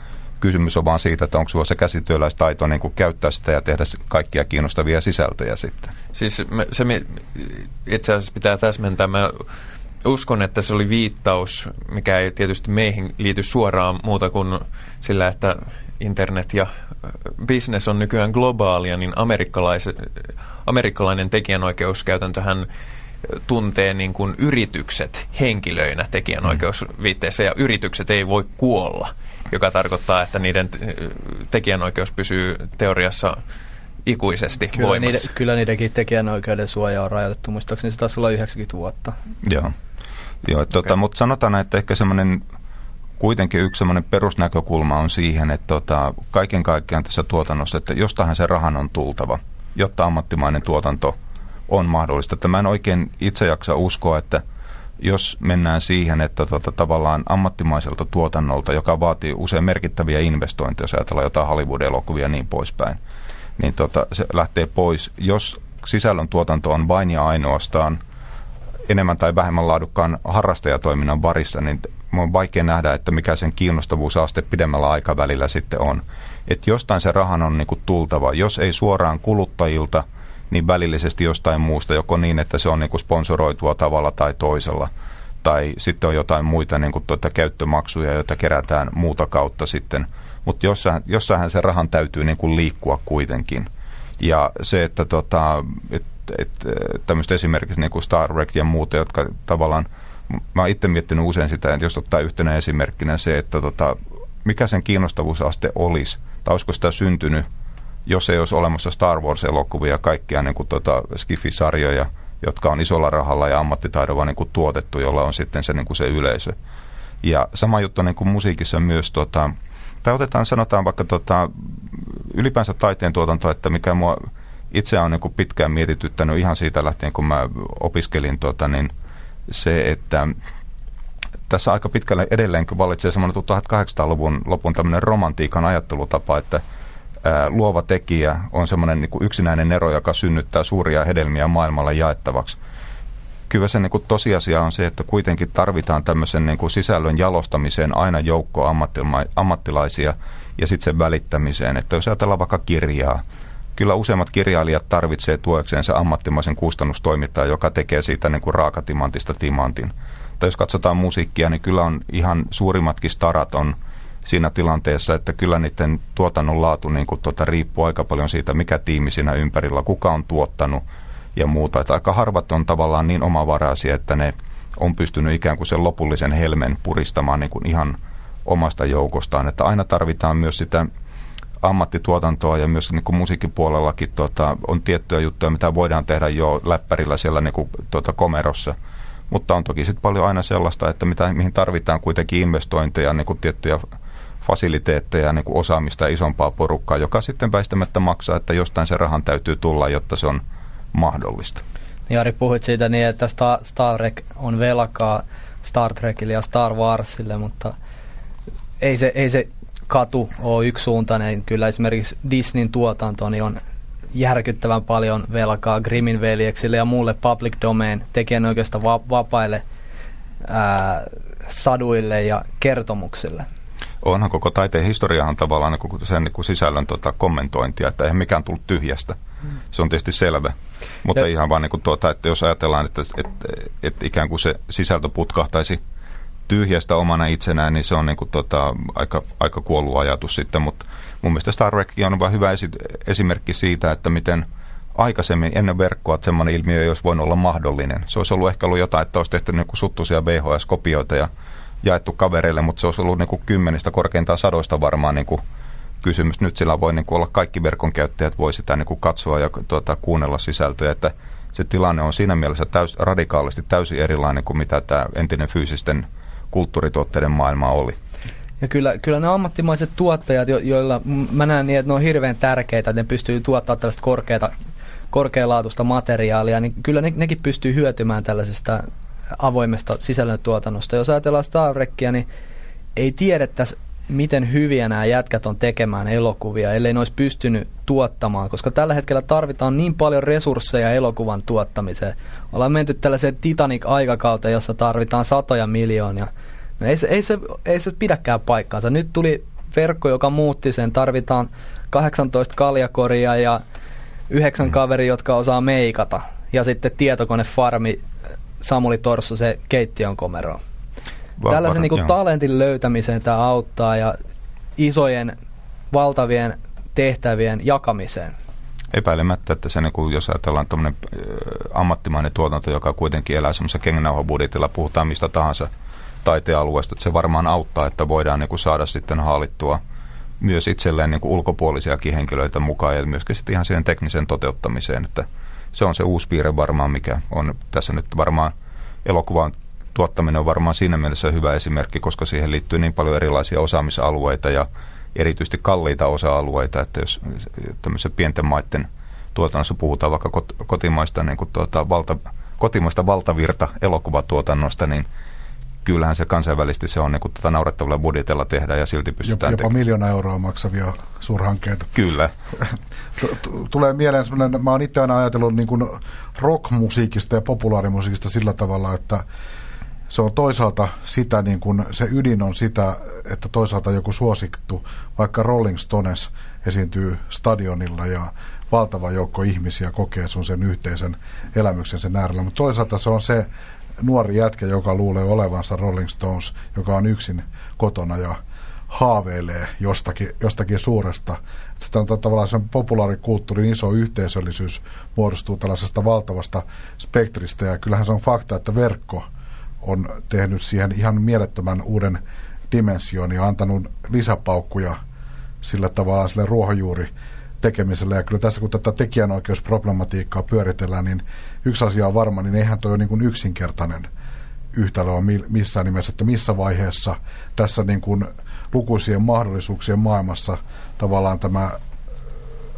Kysymys on vaan siitä, että onko sulla se käsityöläistaito niin kuin käyttää sitä ja tehdä kaikkia kiinnostavia sisältöjä sitten. Siis me, se me, itse asiassa pitää täsmentää. Mä uskon, että se oli viittaus, mikä ei tietysti meihin liity suoraan muuta kuin sillä, että internet ja business on nykyään globaalia, niin amerikkalainen tekijänoikeuskäytäntöhän tuntee niin kuin yritykset henkilöinä tekijänoikeusviitteissä ja yritykset ei voi kuolla, joka tarkoittaa, että niiden tekijänoikeus pysyy teoriassa ikuisesti kyllä voimassa. Niiden, kyllä niidenkin tekijänoikeuden suoja on rajoitettu, muistaakseni se taisi olla 90 vuotta. Joo, Joo okay. tota, mutta sanotaan, että ehkä semmoinen kuitenkin yksi semmoinen perusnäkökulma on siihen, että tota, kaiken kaikkiaan tässä tuotannossa, että jostain se rahan on tultava, jotta ammattimainen tuotanto on mahdollista. Että mä en oikein itse jaksa uskoa, että jos mennään siihen, että tota, tavallaan ammattimaiselta tuotannolta, joka vaatii usein merkittäviä investointeja, jos ajatellaan jotain Hollywood-elokuvia niin poispäin, niin tota, se lähtee pois. Jos sisällön tuotanto on vain ja ainoastaan enemmän tai vähemmän laadukkaan harrastajatoiminnan varissa, niin on vaikea nähdä, että mikä sen kiinnostavuusaste pidemmällä aikavälillä sitten on. Että jostain se rahan on niinku tultava. Jos ei suoraan kuluttajilta, niin välillisesti jostain muusta, joko niin, että se on niinku sponsoroitua tavalla tai toisella. Tai sitten on jotain muita niinku tuota käyttömaksuja, joita kerätään muuta kautta sitten. Mutta jossain, jossain se rahan täytyy niinku liikkua kuitenkin. Ja se, että tota, et, et, tämmöistä esimerkiksi niin kuin Star Trek ja muuta, jotka tavallaan – mä oon itse miettinyt usein sitä, että jos ottaa yhtenä esimerkkinä se, että tota, mikä sen kiinnostavuusaste olisi, tai olisiko sitä syntynyt, jos ei olisi olemassa Star Wars-elokuvia ja kaikkia niin kuin, tota, Skifi-sarjoja, jotka on isolla rahalla ja ammattitaidolla niin kuin, tuotettu, jolla on sitten se, niin kuin se yleisö. Ja sama juttu niin kuin musiikissa myös, tota, tai otetaan, sanotaan vaikka tota, ylipäänsä taiteen tuotanto, että mikä mua itse on niin kuin pitkään mietityttänyt ihan siitä lähtien, kun mä opiskelin tota, niin se, että tässä aika pitkälle edelleenkin vallitsee semmoinen 1800-luvun lopun tämmöinen romantiikan ajattelutapa, että luova tekijä on semmoinen niin kuin yksinäinen nero, joka synnyttää suuria hedelmiä maailmalle jaettavaksi. Kyllä se niin kuin tosiasia on se, että kuitenkin tarvitaan tämmöisen niin kuin sisällön jalostamiseen aina joukko ammattilaisia ja sitten sen välittämiseen. Että jos ajatellaan vaikka kirjaa, kyllä useimmat kirjailijat tarvitsee tuekseensa ammattimaisen kustannustoimittajan, joka tekee siitä niin kuin raakatimantista timantin. Tai jos katsotaan musiikkia, niin kyllä on ihan suurimmatkin starat on siinä tilanteessa, että kyllä niiden tuotannon laatu niin kuin tuota, riippuu aika paljon siitä, mikä tiimi siinä ympärillä, kuka on tuottanut ja muuta. Että aika harvat on tavallaan niin omavaraisia, että ne on pystynyt ikään kuin sen lopullisen helmen puristamaan niin kuin ihan omasta joukostaan. Että aina tarvitaan myös sitä ammattituotantoa ja myös niin kuin musiikkipuolellakin tota, on tiettyjä juttuja, mitä voidaan tehdä jo läppärillä siellä niin kuin, tota, komerossa. Mutta on toki sitten paljon aina sellaista, että mitä, mihin tarvitaan kuitenkin investointeja, niin kuin tiettyjä fasiliteetteja, niin kuin osaamista ja isompaa porukkaa, joka sitten väistämättä maksaa, että jostain se rahan täytyy tulla, jotta se on mahdollista. Jari, puhuit siitä niin, että Star, Trek on velkaa Star Trekille ja Star Warsille, mutta ei se, ei se katu ole yksisuuntainen. Kyllä esimerkiksi Disneyn tuotanto niin on järkyttävän paljon velkaa Grimmin veljeksille ja muulle public domain tekijänoikeudesta va- vapaille ää, saduille ja kertomuksille. Onhan koko taiteen historiahan tavallaan niin sen niin kuin sisällön tota, kommentointia, että eihän mikään tullut tyhjästä. Mm. Se on tietysti selvä. Mutta ja, ihan vaan niin kuin tuota, että jos ajatellaan, että, että, että, että ikään kuin se sisältö putkahtaisi tyhjästä omana itsenään, niin se on niin kuin tota, aika, aika kuollut ajatus sitten. Mutta mun mielestä Star Trek on vain hyvä esi- esimerkki siitä, että miten aikaisemmin ennen verkkoa että semmoinen ilmiö ei olisi voinut olla mahdollinen. Se olisi ollut ehkä ollut jotain, että olisi tehty niin suttuisia VHS-kopioita ja jaettu kavereille, mutta se olisi ollut niin kuin kymmenistä korkeintaan sadoista varmaan niin kuin kysymys. Nyt sillä voi niin kuin olla kaikki verkon käyttäjät voi sitä niin kuin katsoa ja tuota, kuunnella sisältöjä, että se tilanne on siinä mielessä täys, radikaalisti täysin erilainen kuin mitä tämä entinen fyysisten kulttuurituotteiden maailma oli. Ja kyllä, kyllä ne ammattimaiset tuottajat, jo, joilla mä näen niin, että ne on hirveän tärkeitä, että ne pystyy tuottamaan tällaista korkeata, korkealaatuista materiaalia, niin kyllä ne, nekin pystyy hyötymään tällaisesta avoimesta sisällöntuotannosta. Jos ajatellaan Star Trekia, niin ei tiedettäisi, miten hyviä nämä jätkät on tekemään elokuvia, ellei ne olisi pystynyt tuottamaan, koska tällä hetkellä tarvitaan niin paljon resursseja elokuvan tuottamiseen. Ollaan menty tällaiseen Titanic-aikakauteen, jossa tarvitaan satoja miljoonia. No ei, se, ei, se, ei se pidäkään paikkaansa. Nyt tuli verkko, joka muutti sen. Tarvitaan 18 kaljakoria ja yhdeksän mm. kaveri, jotka osaa meikata. Ja sitten tietokonefarmi Samuli Torsso se keittiön komero. Tällaisen niin kuin, talentin löytämiseen tämä auttaa ja isojen valtavien tehtävien jakamiseen. Epäilemättä, että se, niin kuin, jos ajatellaan tämmöinen ammattimainen tuotanto, joka kuitenkin elää semmoisessa kengänauhabudjetilla, puhutaan mistä tahansa taitealueesta, että se varmaan auttaa, että voidaan niin kuin, saada sitten haalittua myös itselleen niin kuin ulkopuolisiakin henkilöitä mukaan ja myöskin sitten ihan siihen tekniseen toteuttamiseen, että se on se uusi piirre varmaan, mikä on tässä nyt varmaan elokuvan tuottaminen on varmaan siinä mielessä hyvä esimerkki, koska siihen liittyy niin paljon erilaisia osaamisalueita ja erityisesti kalliita osa-alueita, että jos tämmöisen pienten maiden tuotannossa puhutaan vaikka kotimaista, niin kuin tuota, valta, kotimaista valtavirta elokuvatuotannosta, niin kyllähän se kansainvälisesti se on niin kuin tuota naurettavalla budjetilla tehdä ja silti pystytään Jopa, jopa miljoona euroa maksavia suurhankkeita. Kyllä. Tulee mieleen semmoinen, mä oon itse aina ajatellut niin kuin rockmusiikista ja populaarimusiikista sillä tavalla, että se on toisaalta sitä, niin kuin se ydin on sitä, että toisaalta joku suosittu, vaikka Rolling Stones esiintyy stadionilla ja valtava joukko ihmisiä kokee sun sen yhteisen elämyksen sen äärellä, mutta toisaalta se on se nuori jätkä, joka luulee olevansa Rolling Stones, joka on yksin kotona ja haaveilee jostakin, jostakin suuresta. Sitä on tavallaan sen populaarikulttuurin iso yhteisöllisyys muodostuu tällaisesta valtavasta spektristä ja kyllähän se on fakta, että verkko on tehnyt siihen ihan mielettömän uuden dimension ja antanut lisäpaukkuja sillä tavalla sille ruohonjuuri tekemiselle. Ja kyllä tässä kun tätä tekijänoikeusproblematiikkaa pyöritellään, niin yksi asia on varma, niin eihän toi ole niin kuin yksinkertainen yhtälö on missään nimessä, että missä vaiheessa tässä niin kuin lukuisien mahdollisuuksien maailmassa tavallaan tämä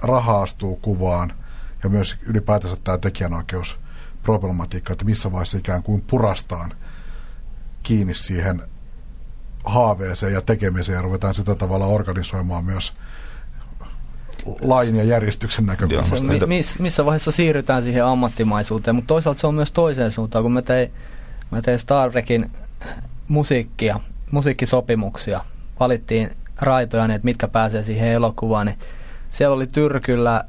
raha astuu kuvaan ja myös ylipäätänsä tämä tekijänoikeusproblematiikka, että missä vaiheessa ikään kuin purastaan kiinni siihen haaveeseen ja tekemiseen ja ruvetaan sitä tavalla organisoimaan myös lain ja järjestyksen näkökulmasta. Mi- miss, missä vaiheessa siirrytään siihen ammattimaisuuteen, mutta toisaalta se on myös toiseen suuntaan, kun mä tein, mä tein Star Trekin musiikkia, musiikkisopimuksia, valittiin raitoja, niin että mitkä pääsee siihen elokuvaan, niin siellä oli Tyrkyllä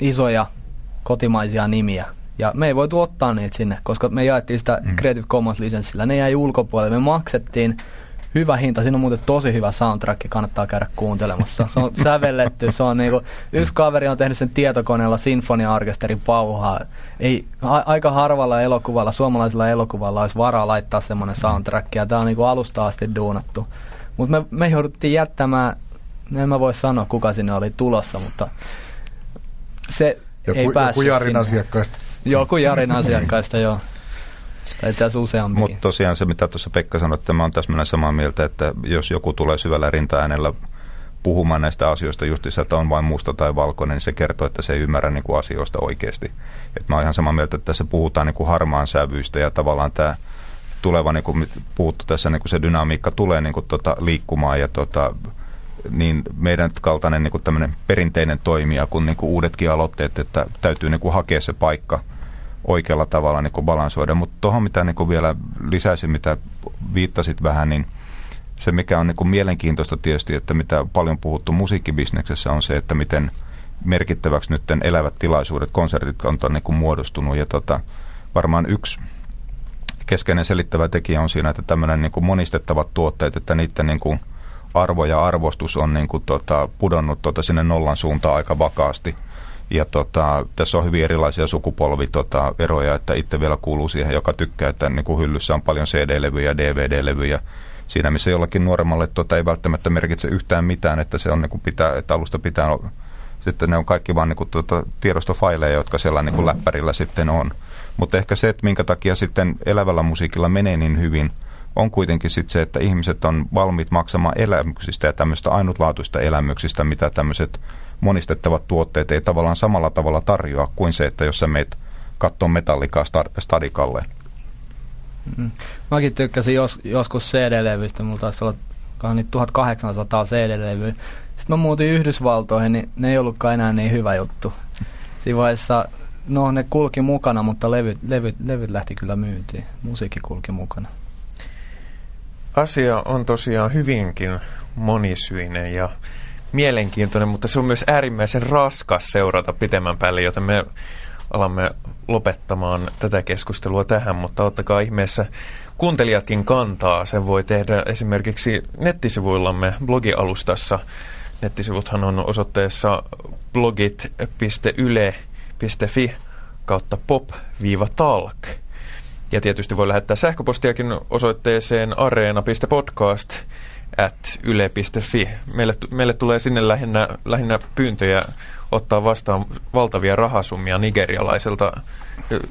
isoja kotimaisia nimiä. Ja me ei voitu ottaa niitä sinne, koska me jaettiin sitä mm. Creative Commons lisenssillä. Ne jäi ulkopuolelle. Me maksettiin hyvä hinta. Siinä on muuten tosi hyvä soundtrack, kannattaa käydä kuuntelemassa. Se on sävelletty, se on niinku, yksi kaveri on tehnyt sen tietokoneella sinfonia-orkesterin pauhaa. Ei, a, aika harvalla elokuvalla, suomalaisella elokuvalla olisi varaa laittaa semmoinen soundtrack, ja tämä on niinku alusta asti duunattu. Mutta me, me jouduttiin jättämään, en mä voi sanoa kuka sinne oli tulossa, mutta se joku, ei päässyt Joku Jarin sinne. asiakkaista. Joku Jarin asiakkaista, joo. Tai itse asiassa useampikin. Mutta tosiaan se, mitä tuossa Pekka sanoi, että mä oon täsmälleen samaa mieltä, että jos joku tulee syvällä rinta-äänellä puhumaan näistä asioista justissa, että on vain musta tai valkoinen, niin se kertoo, että se ei ymmärrä niin kuin asioista oikeasti. Et mä oon ihan samaa mieltä, että tässä puhutaan niin kuin harmaan sävyistä ja tavallaan tämä tuleva, niin kuin puhuttu tässä, niin kuin se dynamiikka tulee niin kuin tota liikkumaan ja tota, niin meidän kaltainen niin kuin perinteinen toimija kuin, niin kuin uudetkin aloitteet, että täytyy niin kuin hakea se paikka oikealla tavalla niin kuin balansoida. Mutta tuohon mitä niin kuin vielä lisäisin, mitä viittasit vähän, niin se mikä on niin kuin mielenkiintoista tietysti, että mitä paljon puhuttu musiikkibisneksessä on se, että miten merkittäväksi nyt elävät tilaisuudet, konsertit on niin kuin muodostunut ja tota, varmaan yksi keskeinen selittävä tekijä on siinä, että tämmöinen niin monistettavat tuotteet, että niiden niin kuin arvo ja arvostus on niin kuin tota, pudonnut tota sinne nollan suuntaan aika vakaasti. Ja tota, tässä on hyvin erilaisia sukupolvieroja, tota, eroja, että itse vielä kuuluu siihen, joka tykkää, että niin kuin hyllyssä on paljon CD-levyjä DVD-levyjä. Siinä, missä jollakin nuoremmalle tota, ei välttämättä merkitse yhtään mitään, että se on niin kuin pitää, että alusta pitää sitten ne on kaikki vaan niin kuin, tuota, tiedostofaileja, jotka siellä niin kuin läppärillä sitten on. Mutta ehkä se, että minkä takia sitten elävällä musiikilla menee niin hyvin, on kuitenkin sitten se, että ihmiset on valmiit maksamaan elämyksistä ja tämmöistä ainutlaatuista elämyksistä, mitä tämmöiset monistettavat tuotteet ei tavallaan samalla tavalla tarjoa kuin se, että jos sä meet katsoa metallikaa stadikalle. Mm. Mäkin tykkäsin jos, joskus CD-levystä, mulla taisi olla 1800 CD-levyä. Sitten mä muutin Yhdysvaltoihin, niin ne ei ollutkaan enää niin hyvä juttu. Siinä vaiheessa, no ne kulki mukana, mutta levyt, levyt, levyt lähti kyllä myyntiin. Musiikki kulki mukana. Asia on tosiaan hyvinkin monisyinen ja mielenkiintoinen, mutta se on myös äärimmäisen raskas seurata pitemmän päälle, joten me alamme lopettamaan tätä keskustelua tähän, mutta ottakaa ihmeessä kuuntelijatkin kantaa. Sen voi tehdä esimerkiksi nettisivuillamme blogialustassa Nettisivuthan on osoitteessa blogit.yle.fi kautta pop-talk. Ja tietysti voi lähettää sähköpostiakin osoitteeseen areena.podcast at yle.fi. Meille, meille tulee sinne lähinnä, lähinnä pyyntöjä ottaa vastaan valtavia rahasummia nigerialaiselta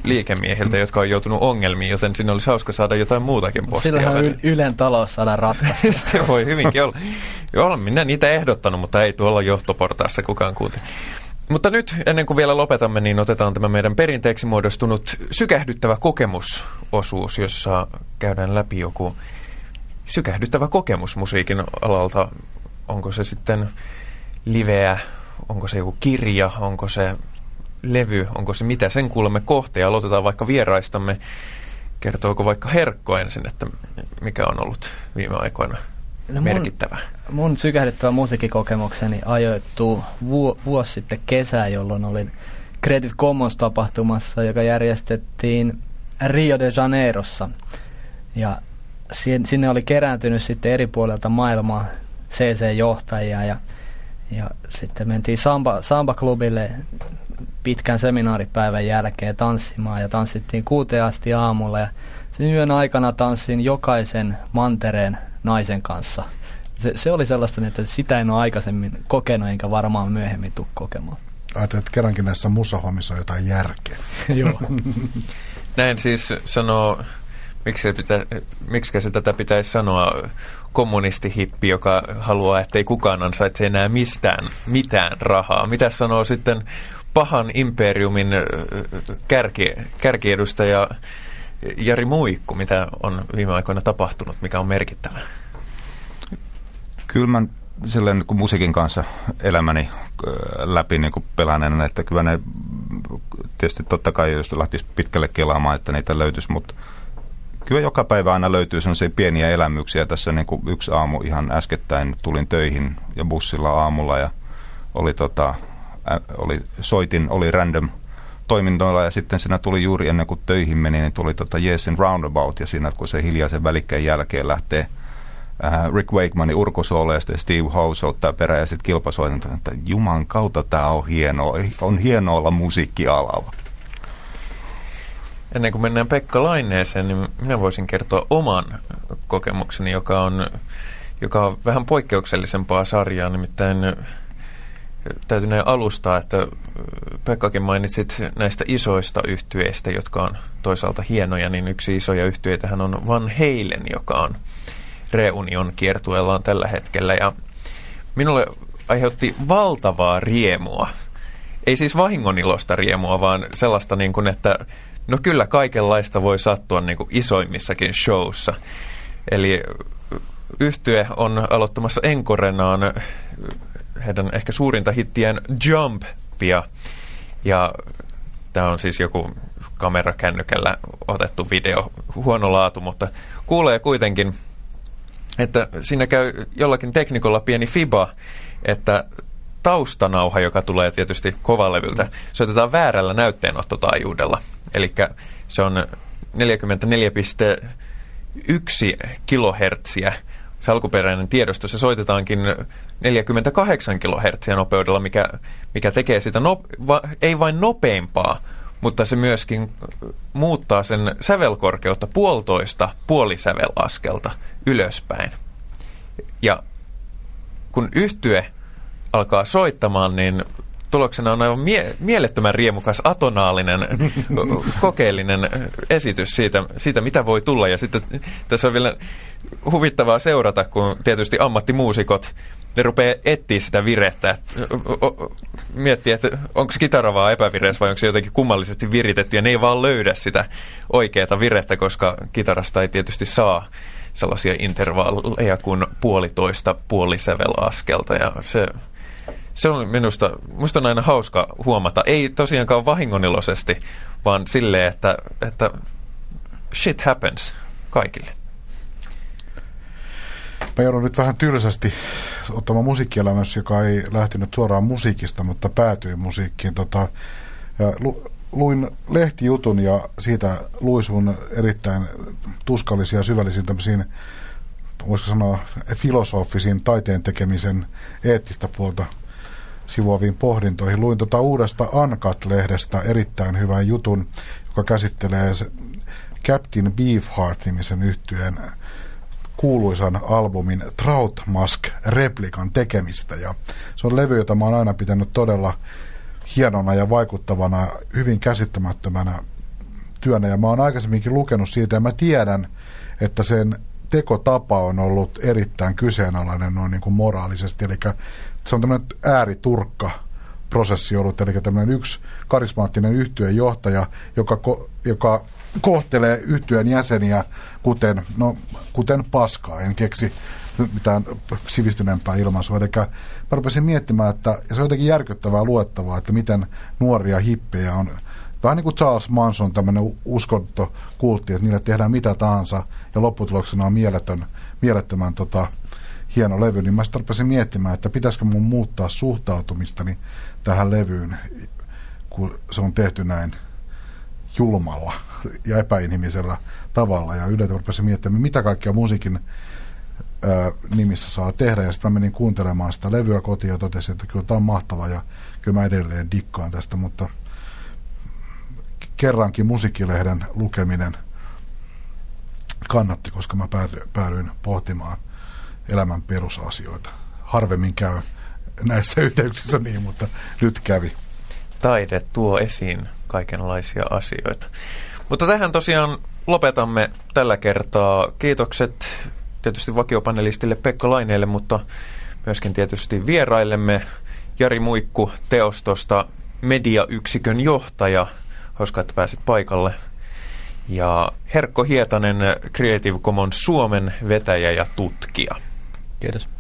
liikemiehiltä, jotka on joutunut ongelmiin, joten sinne olisi hauska saada jotain muutakin postia. Sillähän y- Ylen talous saada ratkaista. Se voi hyvinkin olla. Olen minä niitä ehdottanut, mutta ei tuolla johtoportaassa kukaan kuuntele. Mutta nyt, ennen kuin vielä lopetamme, niin otetaan tämä meidän perinteeksi muodostunut sykähdyttävä kokemusosuus, jossa käydään läpi joku sykähdyttävä kokemus musiikin alalta. Onko se sitten liveä, onko se joku kirja, onko se levy, onko se mitä, sen kuulemme kohta ja aloitetaan vaikka vieraistamme. Kertooko vaikka Herkko ensin, että mikä on ollut viime aikoina no merkittävä? Mun, mun sykähdyttävä musiikkikokemukseni ajoittuu vu- vuosi sitten kesää, jolloin olin Creative Commons-tapahtumassa, joka järjestettiin Rio de Janeirossa. Ja sinne oli kerääntynyt sitten eri puolilta maailmaa CC-johtajia ja, ja sitten mentiin Samba, Samba-klubille pitkän seminaaripäivän jälkeen tanssimaan ja tanssittiin kuuteen asti aamulla ja sen yön aikana tanssin jokaisen mantereen naisen kanssa. Se, se oli sellaista, että sitä en ole aikaisemmin kokenut enkä varmaan myöhemmin tule kokemaan. Ajattelin, että kerrankin näissä musahommissa on jotain järkeä. Joo. Näin siis sanoo, miksi, pitä, miksi se tätä pitäisi sanoa, kommunistihippi, joka haluaa, ettei kukaan ansaitse enää mistään mitään rahaa. Mitä sanoo sitten pahan imperiumin kärki, kärkiedustaja Jari Muikku, mitä on viime aikoina tapahtunut, mikä on merkittävä? Kyllä mä silleen niin musiikin kanssa elämäni läpi niin peläneenä, että kyllä ne tietysti totta kai jos lähtisi pitkälle kelaamaan, että niitä löytyisi, mutta kyllä joka päivä aina löytyy sellaisia pieniä elämyksiä. Tässä niin kuin yksi aamu ihan äskettäin tulin töihin ja bussilla aamulla ja oli tota, oli, soitin, oli random toimintoilla ja sitten siinä tuli juuri ennen kuin töihin meni, niin tuli tota Yesin Roundabout ja siinä kun se hiljaisen välikkeen jälkeen lähtee äh, Rick Wakemanin urkusooleista ja Steve Howe soittaa perään ja sitten kilpasoitin, että juman kautta tämä on hienoa, on hienoa olla musiikkialalla. Ennen kuin mennään Pekka Laineeseen, niin minä voisin kertoa oman kokemukseni, joka on, joka on vähän poikkeuksellisempaa sarjaa, nimittäin täytyy näin alustaa, että Pekkakin mainitsit näistä isoista yhtyeistä, jotka on toisaalta hienoja, niin yksi isoja yhtyeitä on Van Halen, joka on Reunion kiertueellaan tällä hetkellä. Ja minulle aiheutti valtavaa riemua. Ei siis vahingonilosta riemua, vaan sellaista niin kuin, että no kyllä kaikenlaista voi sattua niin kuin isoimmissakin showssa. Eli yhtye on aloittamassa Enkorenaan heidän ehkä suurinta hittiään Jumpia. Ja tämä on siis joku kamerakännykällä otettu video, huono laatu, mutta kuulee kuitenkin, että siinä käy jollakin teknikolla pieni fiba, että taustanauha, joka tulee tietysti kovalevyltä, soitetaan väärällä näytteenottotaajuudella. Eli se on 44,1 kilohertsiä se alkuperäinen tiedosto, se soitetaankin 48 kHz nopeudella, mikä, mikä tekee sitä no, va, ei vain nopeampaa, mutta se myöskin muuttaa sen sävelkorkeutta puolitoista puolisävelaskelta ylöspäin. Ja kun yhtye alkaa soittamaan, niin tuloksena on aivan mie- mielettömän riemukas atonaalinen kokeellinen esitys siitä, siitä, mitä voi tulla. Ja sitten tässä on vielä huvittavaa seurata, kun tietysti ammattimuusikot ne rupeaa etsiä sitä virettä. Miettiä, että onko kitara vaan epävireessä vai onko se jotenkin kummallisesti viritetty. Ja ne ei vaan löydä sitä oikeaa virettä, koska kitarasta ei tietysti saa sellaisia intervalleja kuin puolitoista puolisävelaskelta. Ja se, se on minusta, minusta on aina hauska huomata. Ei tosiaankaan vahingoniloisesti, vaan silleen, että, että shit happens kaikille. Mä joudun nyt vähän tylsästi ottamaan musiikkielämässä, joka ei lähtenyt suoraan musiikista, mutta päätyi musiikkiin. Tota, ja lu, luin lehtijutun ja siitä luisuun erittäin tuskallisia ja syvällisiin tämmöisiin, voisiko sanoa, filosofisiin taiteen tekemisen eettistä puolta sivuaviin pohdintoihin. Luin tota uudesta Uncut-lehdestä erittäin hyvän jutun, joka käsittelee Captain Beefheart-nimisen yhtyeen kuuluisan albumin Trout Mask replikan tekemistä. Ja se on levy, jota mä oon aina pitänyt todella hienona ja vaikuttavana, hyvin käsittämättömänä työnä. Ja mä oon aikaisemminkin lukenut siitä ja mä tiedän, että sen tekotapa on ollut erittäin kyseenalainen noin niin kuin moraalisesti. Eli se on tämmöinen ääriturkka prosessi ollut, eli tämmöinen yksi karismaattinen yhtyeen johtaja, joka, joka kohtelee yhtyeen jäseniä kuten, no, kuten paskaa. En keksi mitään sivistyneempää ilmaisua. Eli mä rupesin miettimään, että ja se on jotenkin järkyttävää luettavaa, että miten nuoria hippejä on vähän niin kuin Charles Manson, tämmöinen uskontokultti, että niille tehdään mitä tahansa ja lopputuloksena on mieletön, mielettömän tota, hieno levy, niin mä sitten rupesin miettimään, että pitäisikö mun muuttaa suhtautumistani tähän levyyn, kun se on tehty näin julmalla ja epäinhimisellä tavalla. Ja yleensä rupesin miettimään, mitä kaikkea musiikin nimissä saa tehdä. Ja sitten mä menin kuuntelemaan sitä levyä kotiin ja totesin, että kyllä tämä on mahtava ja kyllä mä edelleen dikkaan tästä, mutta kerrankin musiikkilehden lukeminen kannatti, koska mä päädyin pohtimaan elämän perusasioita. Harvemmin käy näissä yhteyksissä niin, mutta nyt kävi. Taide tuo esiin kaikenlaisia asioita. Mutta tähän tosiaan lopetamme tällä kertaa. Kiitokset tietysti vakiopanelistille Pekka Laineelle, mutta myöskin tietysti vieraillemme Jari Muikku teostosta mediayksikön johtaja. Hauska, että pääsit paikalle. Ja Herkko Hietanen Creative Commons Suomen vetäjä ja tutkija. Kiitos.